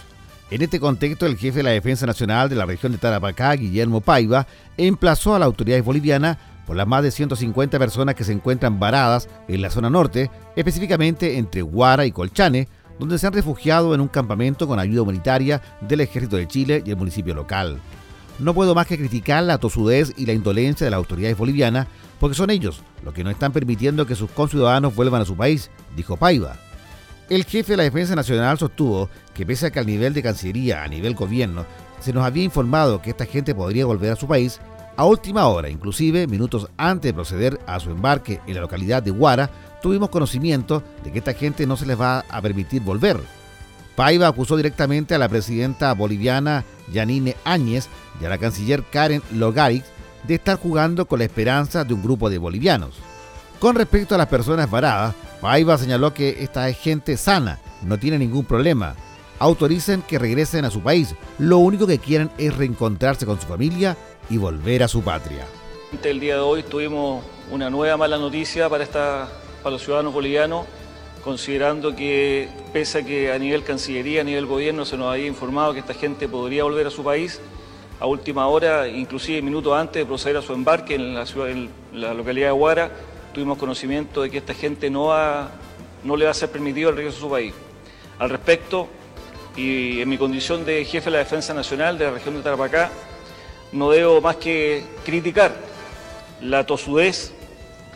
Speaker 9: En este contexto, el jefe de la Defensa Nacional de la región de Tarapacá, Guillermo Paiva, emplazó a las autoridades bolivianas por las más de 150 personas que se encuentran varadas en la zona norte, específicamente entre Guara y Colchane, donde se han refugiado en un campamento con ayuda humanitaria del Ejército de Chile y el municipio local. No puedo más que criticar la tosudez y la indolencia de las autoridades bolivianas, porque son ellos los que no están permitiendo que sus conciudadanos vuelvan a su país, dijo Paiva. El jefe de la Defensa Nacional sostuvo que pese a que al nivel de Cancillería, a nivel gobierno, se nos había informado que esta gente podría volver a su país, a última hora, inclusive minutos antes de proceder a su embarque en la localidad de Guara, tuvimos conocimiento de que esta gente no se les va a permitir volver. Paiva acusó directamente a la presidenta boliviana Yanine Áñez y a la canciller Karen Logarix de estar jugando con la esperanza de un grupo de bolivianos. Con respecto a las personas varadas, Paiva señaló que esta es gente sana, no tiene ningún problema. Autoricen que regresen a su país, lo único que quieren es reencontrarse con su familia y volver a su patria.
Speaker 19: El día de hoy tuvimos una nueva mala noticia para, para los ciudadanos bolivianos, considerando que pese a que a nivel Cancillería, a nivel gobierno se nos había informado que esta gente podría volver a su país, a última hora, inclusive minutos antes de proceder a su embarque en la, localidad de Guara, tuvimos conocimiento de que esta gente no, no le va a ser permitido el regreso a su país. Al respecto, y en mi condición de jefe de la Defensa Nacional de la región de Tarapacá, no debo más que criticar la tosudez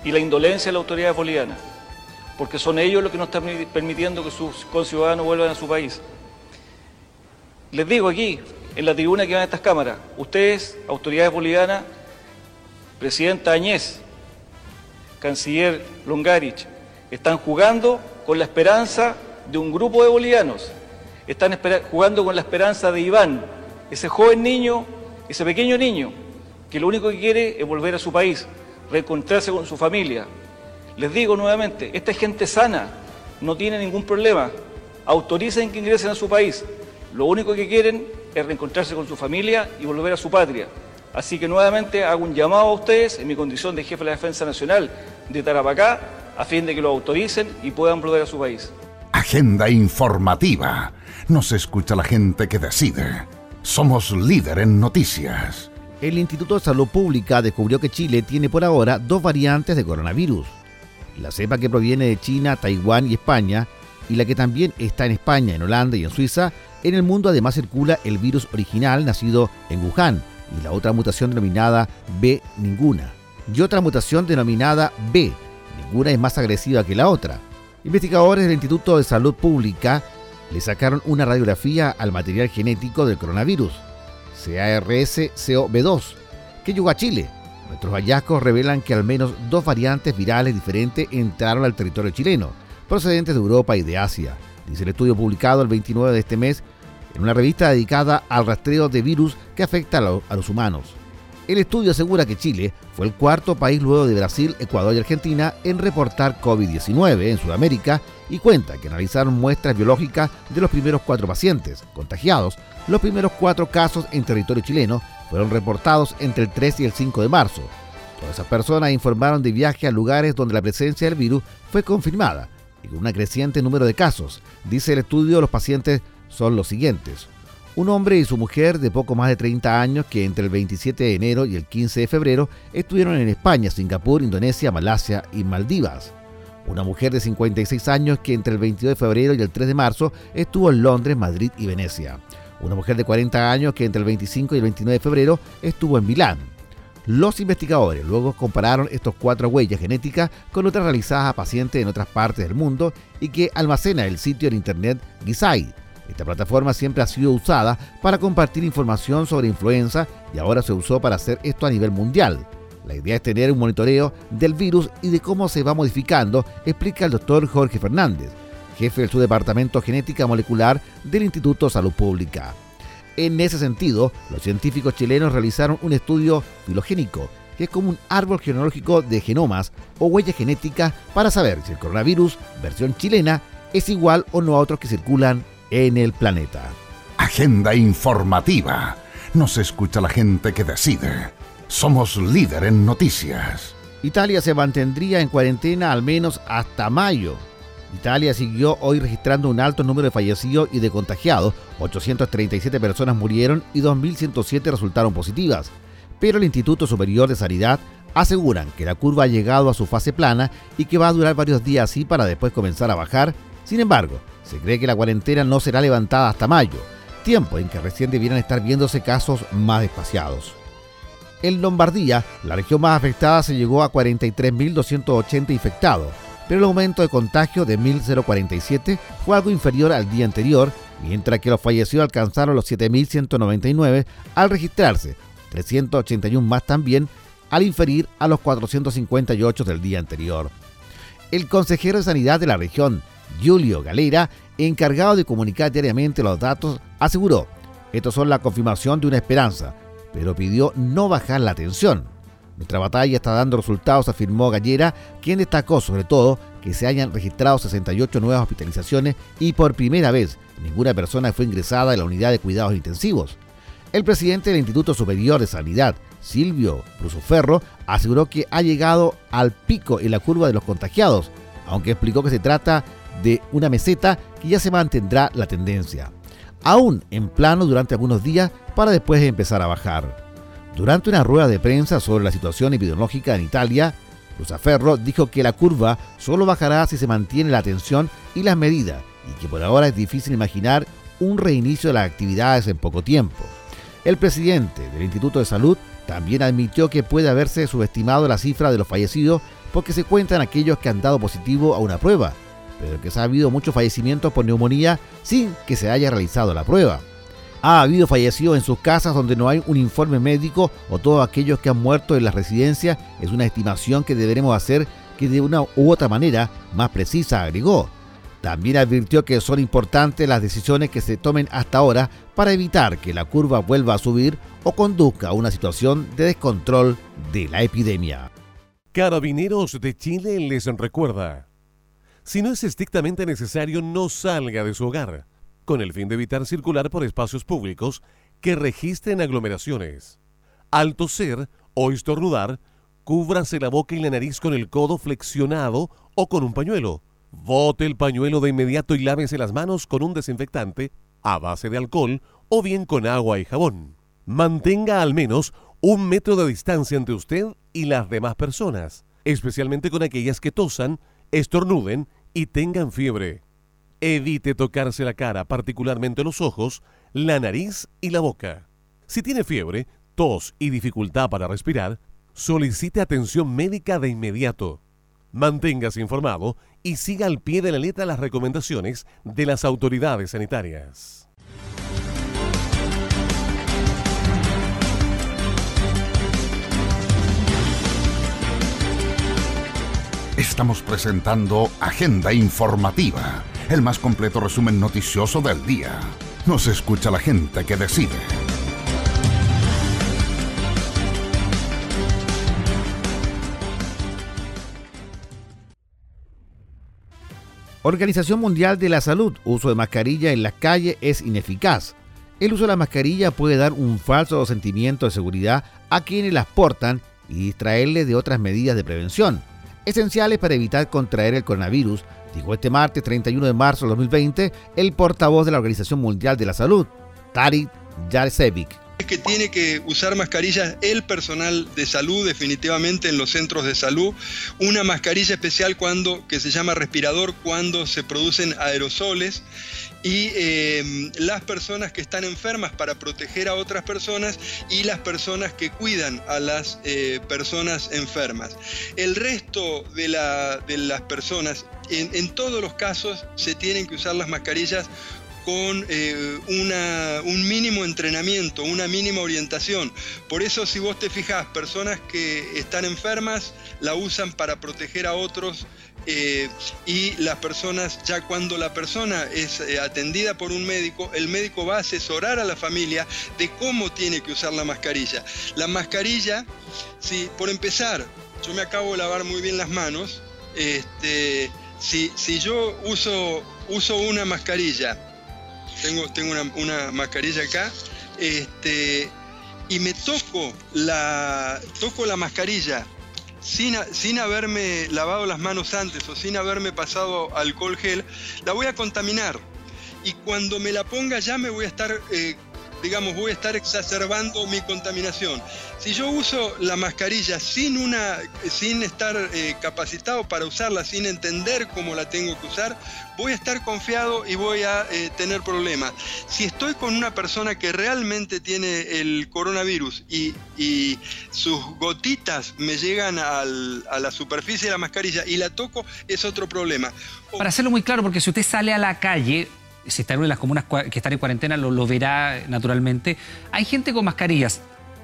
Speaker 19: y la indolencia de la autoridad boliviana, porque son ellos los que no están permitiendo que sus conciudadanos vuelvan a su país. Les digo aquí, en la tribuna que van a estas cámaras, ustedes, autoridades bolivianas, Presidenta Añez, Canciller Longarich, están jugando con la esperanza de un grupo de bolivianos, están jugando con la esperanza de Iván, ese joven niño ese pequeño niño que lo único que quiere es volver a su país, reencontrarse con su familia. Les digo nuevamente, esta es gente sana, no tiene ningún problema. Autoricen que ingresen a su país. Lo único que quieren es reencontrarse con su familia y volver a su patria. Así que nuevamente hago un llamado a ustedes en mi condición de jefe de la Defensa Nacional de Tarapacá a fin de que lo autoricen y puedan volver a su país.
Speaker 1: Agenda informativa. Nos escucha la gente que decide. Somos líder en noticias.
Speaker 9: El Instituto de Salud Pública descubrió que Chile tiene por ahora dos variantes de coronavirus. La cepa que proviene de China, Taiwán y España, y la que también está en España, en Holanda y en Suiza. En el mundo además circula el virus original nacido en Wuhan y la otra mutación denominada B ninguna. Y otra mutación denominada B. Ninguna es más agresiva que la otra. Investigadores del Instituto de Salud Pública le sacaron una radiografía al material genético del coronavirus, CARS-CoV2, que llegó a Chile. Nuestros hallazgos revelan que al menos dos variantes virales diferentes entraron al territorio chileno, procedentes de Europa y de Asia. dice el estudio publicado el 29 de este mes en una revista dedicada al rastreo de virus que afecta a, los humanos. El estudio asegura que Chile fue el cuarto país luego de Brasil, Ecuador y Argentina en reportar COVID-19 en Sudamérica y cuenta que analizaron muestras biológicas de los primeros cuatro pacientes contagiados. Los primeros cuatro casos en territorio chileno fueron reportados entre el 3 y el 5 de marzo. Todas esas personas informaron de viajes a lugares donde la presencia del virus fue confirmada y con un creciente número de casos. Dice el estudio, los pacientes son los siguientes un hombre y su mujer de poco más de 30 años que entre el 27 de enero y el 15 de febrero estuvieron en España, Singapur, Indonesia, Malasia y Maldivas. Una mujer de 56 años que entre el 22 de febrero y el 3 de marzo estuvo en Londres, Madrid y Venecia. Una mujer de 40 años que entre el 25 y el 29 de febrero estuvo en Milán. Los investigadores luego compararon estos cuatro huellas genéticas con otras realizadas a pacientes en otras partes del mundo y que almacena el sitio en internet Gisaid esta plataforma siempre ha sido usada para compartir información sobre influenza y ahora se usó para hacer esto a nivel mundial. La idea es tener un monitoreo del virus y de cómo se va modificando, explica el doctor Jorge Fernández, jefe del subdepartamento genética molecular del Instituto Salud Pública. En ese sentido, los científicos chilenos realizaron un estudio filogénico, que es como un árbol genealógico de genomas o huellas genéticas para saber si el coronavirus, versión chilena, es igual o no a otros que circulan en el planeta.
Speaker 1: Agenda informativa. Nos escucha la gente que decide. Somos líder en noticias.
Speaker 9: Italia se mantendría en cuarentena al menos hasta mayo. Italia siguió hoy registrando un alto número de fallecidos y de contagiados. 837 personas murieron y 2.107 resultaron positivas. Pero el Instituto Superior de Sanidad aseguran que la curva ha llegado a su fase plana y que va a durar varios días así para después comenzar a bajar. Sin embargo, se cree que la cuarentena no será levantada hasta mayo, tiempo en que recién debieran estar viéndose casos más espaciados. En Lombardía, la región más afectada, se llegó a 43.280 infectados, pero el aumento de contagio de 1.047 fue algo inferior al día anterior, mientras que los fallecidos alcanzaron los 7.199 al registrarse 381 más también al inferir a los 458 del día anterior. El consejero de Sanidad de la región, Julio Galera, encargado de comunicar diariamente los datos, aseguró, estos son la confirmación de una esperanza, pero pidió no bajar la tensión. Nuestra batalla está dando resultados, afirmó Gallera, quien destacó sobre todo que se hayan registrado 68 nuevas hospitalizaciones y por primera vez ninguna persona fue ingresada en la unidad de cuidados intensivos. El presidente del Instituto Superior de Sanidad, Silvio Brusoferro, aseguró que ha llegado al pico en la curva de los contagiados, aunque explicó que se trata de una meseta que ya se mantendrá la tendencia, aún en plano durante algunos días para después empezar a bajar. Durante una rueda de prensa sobre la situación epidemiológica en Italia, Luzaferro dijo que la curva solo bajará si se mantiene la atención y las medidas y que por ahora es difícil imaginar un reinicio de las actividades en poco tiempo. El presidente del Instituto de Salud también admitió que puede haberse subestimado la cifra de los fallecidos porque se cuentan aquellos que han dado positivo a una prueba, pero que se ha habido muchos fallecimientos por neumonía sin que se haya realizado la prueba. Ha habido fallecidos en sus casas donde no hay un informe médico o todos aquellos que han muerto en las residencias es una estimación que deberemos hacer que de una u otra manera más precisa, agregó. También advirtió que son importantes las decisiones que se tomen hasta ahora para evitar que la curva vuelva a subir o conduzca a una situación de descontrol de la epidemia.
Speaker 20: Carabineros de Chile les recuerda si no es estrictamente necesario, no salga de su hogar, con el fin de evitar circular por espacios públicos que registren aglomeraciones. Al toser o estornudar, cúbrase la boca y la nariz con el codo flexionado o con un pañuelo. Bote el pañuelo de inmediato y lávese las manos con un desinfectante a base de alcohol o bien con agua y jabón. Mantenga al menos un metro de distancia entre usted y las demás personas, especialmente con aquellas que tosan, estornuden y tengan fiebre. Evite tocarse la cara, particularmente los ojos, la nariz y la boca. Si tiene fiebre, tos y dificultad para respirar, solicite atención médica de inmediato. Manténgase informado y siga al pie de la letra las recomendaciones de las autoridades sanitarias.
Speaker 1: Estamos presentando Agenda Informativa el más completo resumen noticioso del día. Nos escucha la gente que decide.
Speaker 9: Organización Mundial de la Salud, uso de mascarilla en las calles es ineficaz. El uso de la mascarilla puede dar un falso sentimiento de seguridad a quienes las portan y distraerles de otras medidas de prevención, esenciales para evitar contraer el coronavirus, dijo este martes 31 de marzo de 2020 el portavoz de la Organización Mundial de la Salud, Tarik Jarcevic
Speaker 21: es que tiene que usar mascarillas el personal de salud definitivamente en los centros de salud, una mascarilla especial cuando que se llama respirador cuando se producen aerosoles y em, las personas que están enfermas para proteger a otras personas y las personas que cuidan a las eh, personas enfermas. El resto de, las personas, en, todos los casos, se tienen que usar las mascarillas con eh, un mínimo entrenamiento, una mínima orientación. Por eso si vos te fijas, personas que están enfermas la usan para proteger a otros eh, y las personas, ya cuando la persona es eh, atendida por un médico, el médico va a asesorar a la familia de cómo tiene que usar la mascarilla. La mascarilla, si por empezar, yo me acabo de lavar muy bien las manos, este, si, si yo uso, uso una mascarilla tengo, tengo una, mascarilla acá, este, y me toco la, toco la mascarilla sin, sin, haberme lavado las manos antes o sin haberme pasado alcohol gel, la voy a contaminar. Y cuando me la ponga ya me voy a estar eh, digamos, voy a estar exacerbando mi contaminación. Si yo uso la mascarilla sin, una, sin estar eh, capacitado para usarla, sin entender cómo la tengo que usar, voy a estar confiado y voy a eh, tener problemas. Si estoy con una persona que realmente tiene el coronavirus y, sus gotitas me llegan a la superficie de la mascarilla y la toco, es otro problema.
Speaker 22: Para hacerlo muy claro, porque si usted sale a la calle, si está en de las comunas que están en cuarentena, lo, verá naturalmente. Hay gente con mascarillas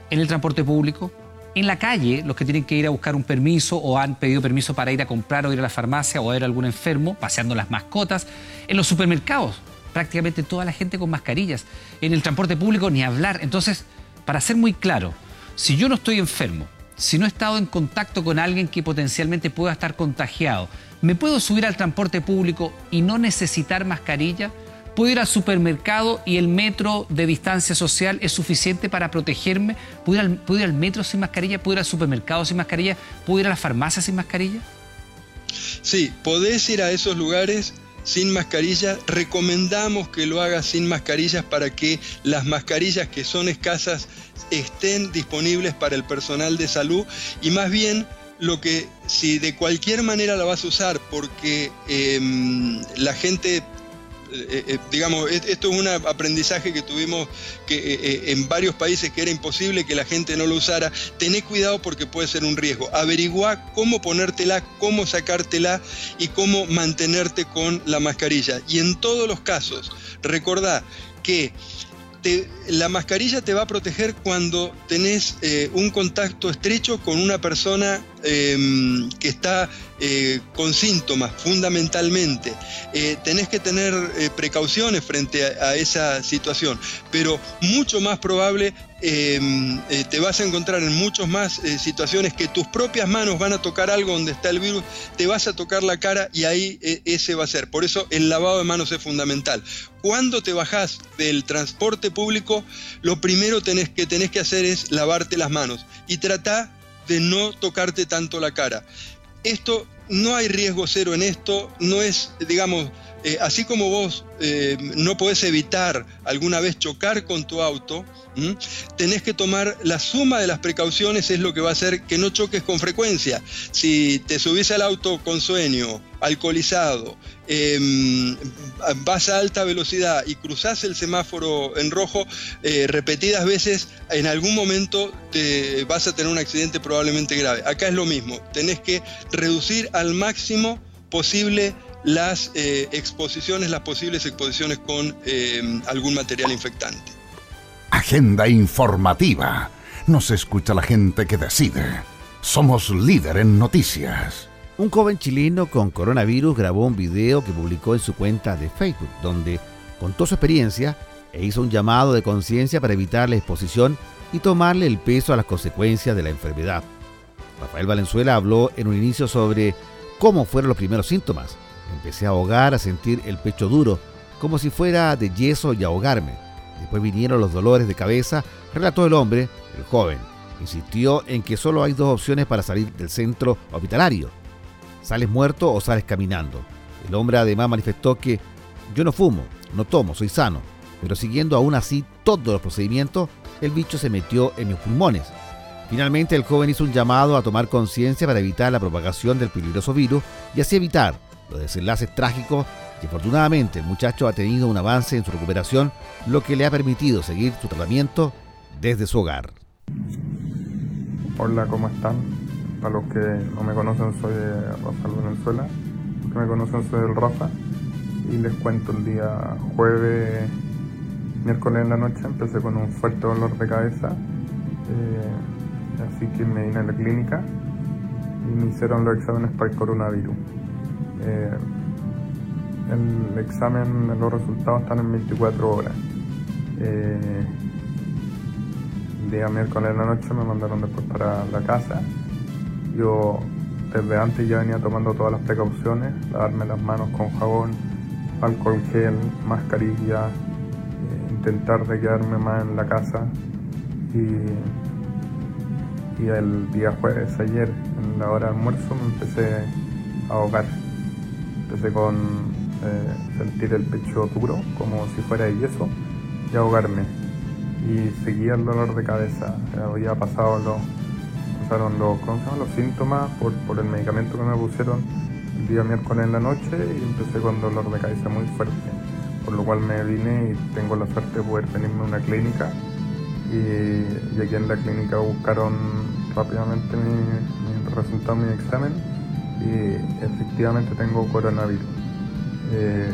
Speaker 22: en el transporte público, en la calle, los que tienen que ir a buscar un permiso o han pedido permiso para ir a comprar o ir a la farmacia o a ver a algún enfermo, paseando las mascotas, en los supermercados, prácticamente toda la gente con mascarillas, en el transporte público ni hablar. Entonces, para ser muy claro, si yo no estoy enfermo, si no he estado en contacto con alguien que potencialmente pueda estar contagiado, ¿me puedo subir al transporte público y no necesitar mascarilla? ¿Puedo ir al supermercado y el metro de distancia social es suficiente para protegerme? ¿Puedo ir al, metro sin mascarilla? ¿Puedo ir al supermercado sin mascarilla? ¿Puedo ir a la farmacia sin mascarilla?
Speaker 21: Sí, podés ir a esos lugares sin mascarilla. Recomendamos que lo hagas sin mascarillas para que las mascarillas que son escasas estén disponibles para el personal de salud y más bien lo que si de cualquier manera la vas a usar porque em, la gente eh, eh, digamos, esto es un aprendizaje que tuvimos que, eh, en varios países que era imposible que la gente no lo usara. Tené cuidado porque puede ser un riesgo. Averigua cómo ponértela, cómo sacártela y cómo mantenerte con la mascarilla. Y en todos los casos, recordá que la mascarilla te va a proteger cuando tenés un contacto estrecho con una persona em, que está eh, con síntomas fundamentalmente, eh, tenés que tener eh, precauciones frente a, esa situación, pero mucho más probable em, te vas a encontrar en muchas más situaciones que tus propias manos van a tocar algo donde está el virus, te vas a tocar la cara y ahí ese va a ser. Por eso el lavado de manos es fundamental. Cuando te bajás del transporte público, lo primero que tenés que hacer es lavarte las manos y trata de no tocarte tanto la cara. Esto no hay riesgo cero en esto, no es, digamos, eh, así como vos eh, no podés evitar alguna vez chocar con tu auto, tenés que tomar la suma de las precauciones, es lo que va a hacer que no choques con frecuencia. Si te subís al auto con sueño, alcoholizado, em, vas a alta velocidad y cruzás el semáforo en rojo eh, repetidas veces, en algún momento te vas a tener un accidente probablemente grave. Acá es lo mismo, tenés que reducir al máximo posible las eh, exposiciones, las posibles exposiciones con em, algún material infectante.
Speaker 1: Agenda informativa. Nos escucha la gente que decide. Somos líder en noticias.
Speaker 9: Un joven chileno con coronavirus grabó un video que publicó en su cuenta de Facebook, donde contó su experiencia e hizo un llamado de conciencia para evitar la exposición y tomarle el peso a las consecuencias de la enfermedad. Rafael Valenzuela habló en un inicio sobre cómo fueron los primeros síntomas. Empecé a ahogar, a sentir el pecho duro, como si fuera de yeso y ahogarme. Después vinieron los dolores de cabeza, relató el hombre, el joven. Insistió en que solo hay dos opciones para salir del centro hospitalario. Sales muerto o sales caminando. El hombre además manifestó que yo no fumo, no tomo, soy sano, pero siguiendo aún así todos los procedimientos, el bicho se metió en mis pulmones. Finalmente el joven hizo un llamado a tomar conciencia para evitar la propagación del peligroso virus y así evitar los desenlaces trágicos y afortunadamente el muchacho ha tenido un avance en su recuperación, lo que le ha permitido seguir su tratamiento desde su hogar.
Speaker 23: Hola, ¿cómo están? Para los que no me conocen, soy Rafael Venezuela. Los que me conocen, soy del Rafa. Y les cuento el día jueves, miércoles en la noche, empecé con un fuerte dolor de cabeza. Eh, así que me vine a la clínica y me hicieron los exámenes para el coronavirus. Eh, el examen, los resultados están en 24 horas. Eh, el día miércoles en la noche me mandaron después para la casa. Yo desde antes ya venía tomando todas las precauciones, lavarme las manos con jabón, alcohol gel, mascarilla, eh, intentar de quedarme más en la casa. Y, y el día jueves, ayer, en la hora de almuerzo, me empecé a ahogar. Empecé con eh, sentir el pecho duro, como si fuera de yeso, y ahogarme. Y seguía el dolor de cabeza. Había pasado los, pasaron los, ¿cómo los síntomas por, por el medicamento que me pusieron el día miércoles en la noche y empecé con dolor de cabeza muy fuerte. Por lo cual me vine y tengo la suerte de poder venirme a una clínica. Y, y aquí en la clínica buscaron rápidamente mi, mi resultado mi examen y efectivamente tengo coronavirus. Eh,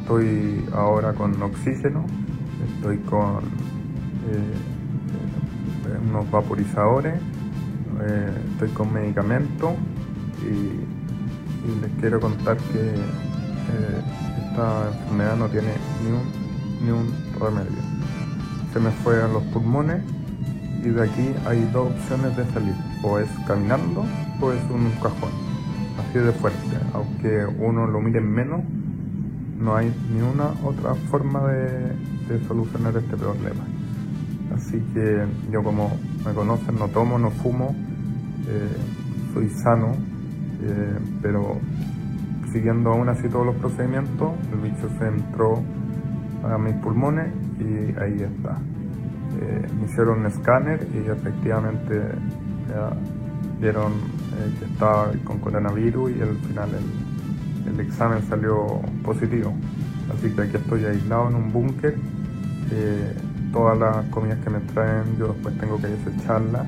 Speaker 23: estoy ahora con oxígeno, estoy con eh, unos vaporizadores, eh, estoy con medicamentos y, les quiero contar que eh, esta enfermedad no tiene ni un, ni un remedio. Se me fue a los pulmones y de aquí hay dos opciones de salir, o es caminando o es un cajón, así de fuerte, aunque uno lo mire menos, no hay ni una otra forma de, de solucionar este problema. Así que yo como me conocen, no tomo, no fumo, eh, soy sano, eh, pero siguiendo aún así todos los procedimientos, el bicho se entró a mis pulmones y ahí está. Eh, me hicieron un escáner y efectivamente ya vieron que estaba con coronavirus y al final el, examen salió positivo. Así que aquí estoy aislado en un búnker. Todas las comidas que me traen yo después tengo que desecharlas.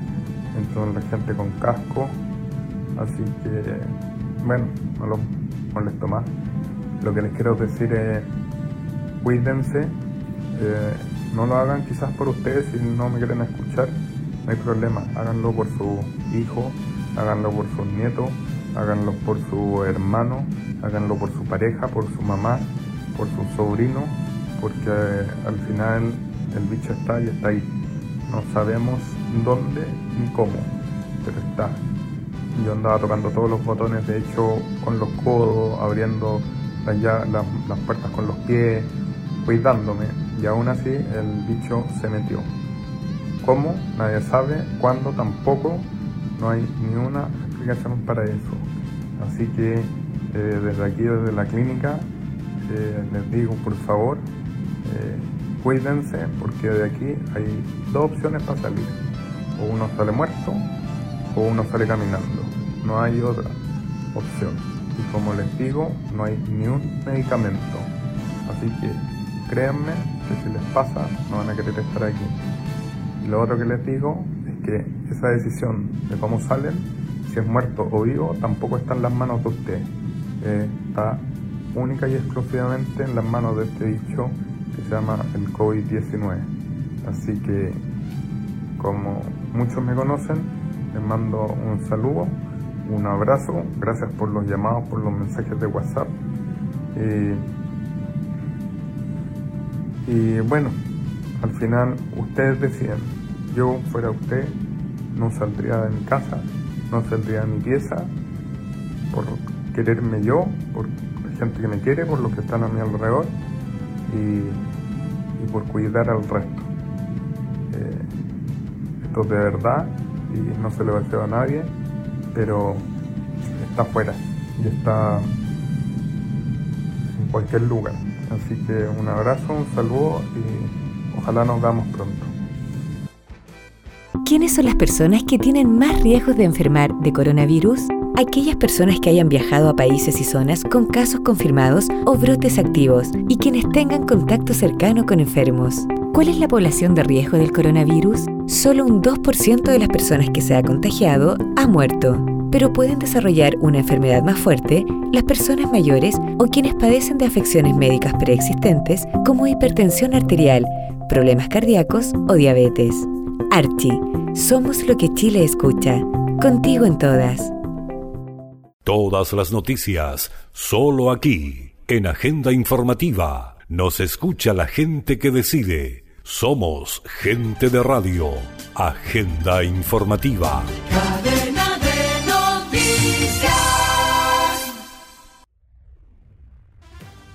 Speaker 23: Entonces la gente con casco. Así que, bueno, no lo molesto más. Lo que les quiero decir es, cuídense. Eh, no lo hagan quizás por ustedes si no me quieren escuchar. No hay problema. Háganlo por su hijo, háganlo por sus nietos, háganlo por su hermano, háganlo por su pareja, por su mamá, por su sobrino, porque al final el bicho está y está ahí. No sabemos dónde ni cómo, pero está. Yo andaba tocando todos los botones, de hecho, con los codos, abriendo las, las puertas con los pies, cuidándome. Y aún así el bicho se metió. ¿Cómo? Nadie sabe. ¿Cuándo? Tampoco. No hay ni una explicación para eso. Así que eh, desde aquí, desde la clínica, eh, les digo por favor, eh, cuídense porque de aquí hay dos opciones para salir. O uno sale muerto o uno sale caminando. No hay otra opción. Y como les digo, no hay ni un medicamento. Así que créanme que si les pasa, no van a querer estar aquí. Y lo otro que les digo es que esa decisión de cómo salen, si es muerto o vivo, tampoco está en las manos de usted. Eh, está única y exclusivamente en las manos de este bicho que se llama el COVID-19. Así que, como muchos me conocen, les mando un saludo un abrazo, gracias por los llamados, por los mensajes de WhatsApp. Eh, y bueno, al final ustedes deciden, yo fuera usted, no saldría de mi casa, no saldría de mi pieza, por quererme yo, por la gente que me quiere, por los que están a mi alrededor y, por cuidar al resto. Eh, esto es de verdad y no se lo deseo a nadie, pero está afuera y está en cualquier lugar. Así que un abrazo, un saludo y ojalá nos veamos pronto.
Speaker 10: ¿Quiénes son las personas que tienen más riesgos de enfermar de coronavirus? Aquellas personas que hayan viajado a países y zonas con casos confirmados o brotes activos y quienes tengan contacto cercano con enfermos. ¿Cuál es la población de riesgo del coronavirus? Solo un 2% de las personas que se ha contagiado ha muerto, pero pueden desarrollar una enfermedad más fuerte las personas mayores o quienes padecen de afecciones médicas preexistentes como hipertensión arterial, problemas cardíacos o diabetes. Archie, somos lo que Chile escucha. Contigo en todas.
Speaker 2: Todas las noticias, solo aquí, en Agenda Informativa. Nos escucha la gente que decide. Somos gente de radio. Agenda Informativa.
Speaker 11: Cadena de noticias.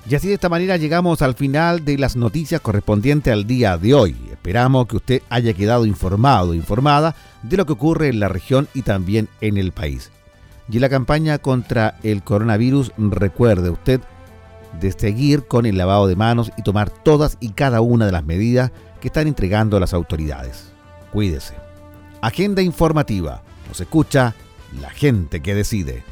Speaker 9: Y así de esta manera llegamos al final de las noticias correspondientes al día de hoy. Esperamos que usted haya quedado informado, informada de lo que ocurre en la región y también en el país. Y la campaña contra el coronavirus, recuerde usted de seguir con el lavado de manos y tomar todas y cada una de las medidas que están entregando las autoridades. Cuídese. Agenda informativa. Nos escucha la gente que decide.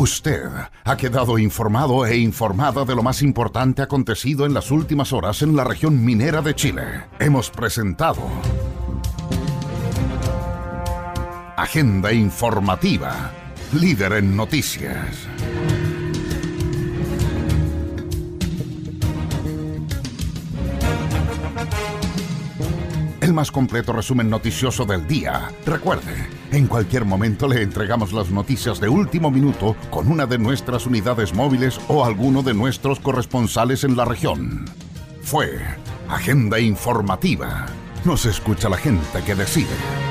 Speaker 1: Usted ha quedado informado e informada de lo más importante acontecido en las últimas horas en la región minera de Chile. Hemos presentado Agenda informativa, líder en noticias. El más completo resumen noticioso del día. Recuerde, en cualquier momento le entregamos las noticias de último minuto con una de nuestras unidades móviles o alguno de nuestros corresponsales en la región. Fue Agenda Informativa. Nos escucha la gente que decide.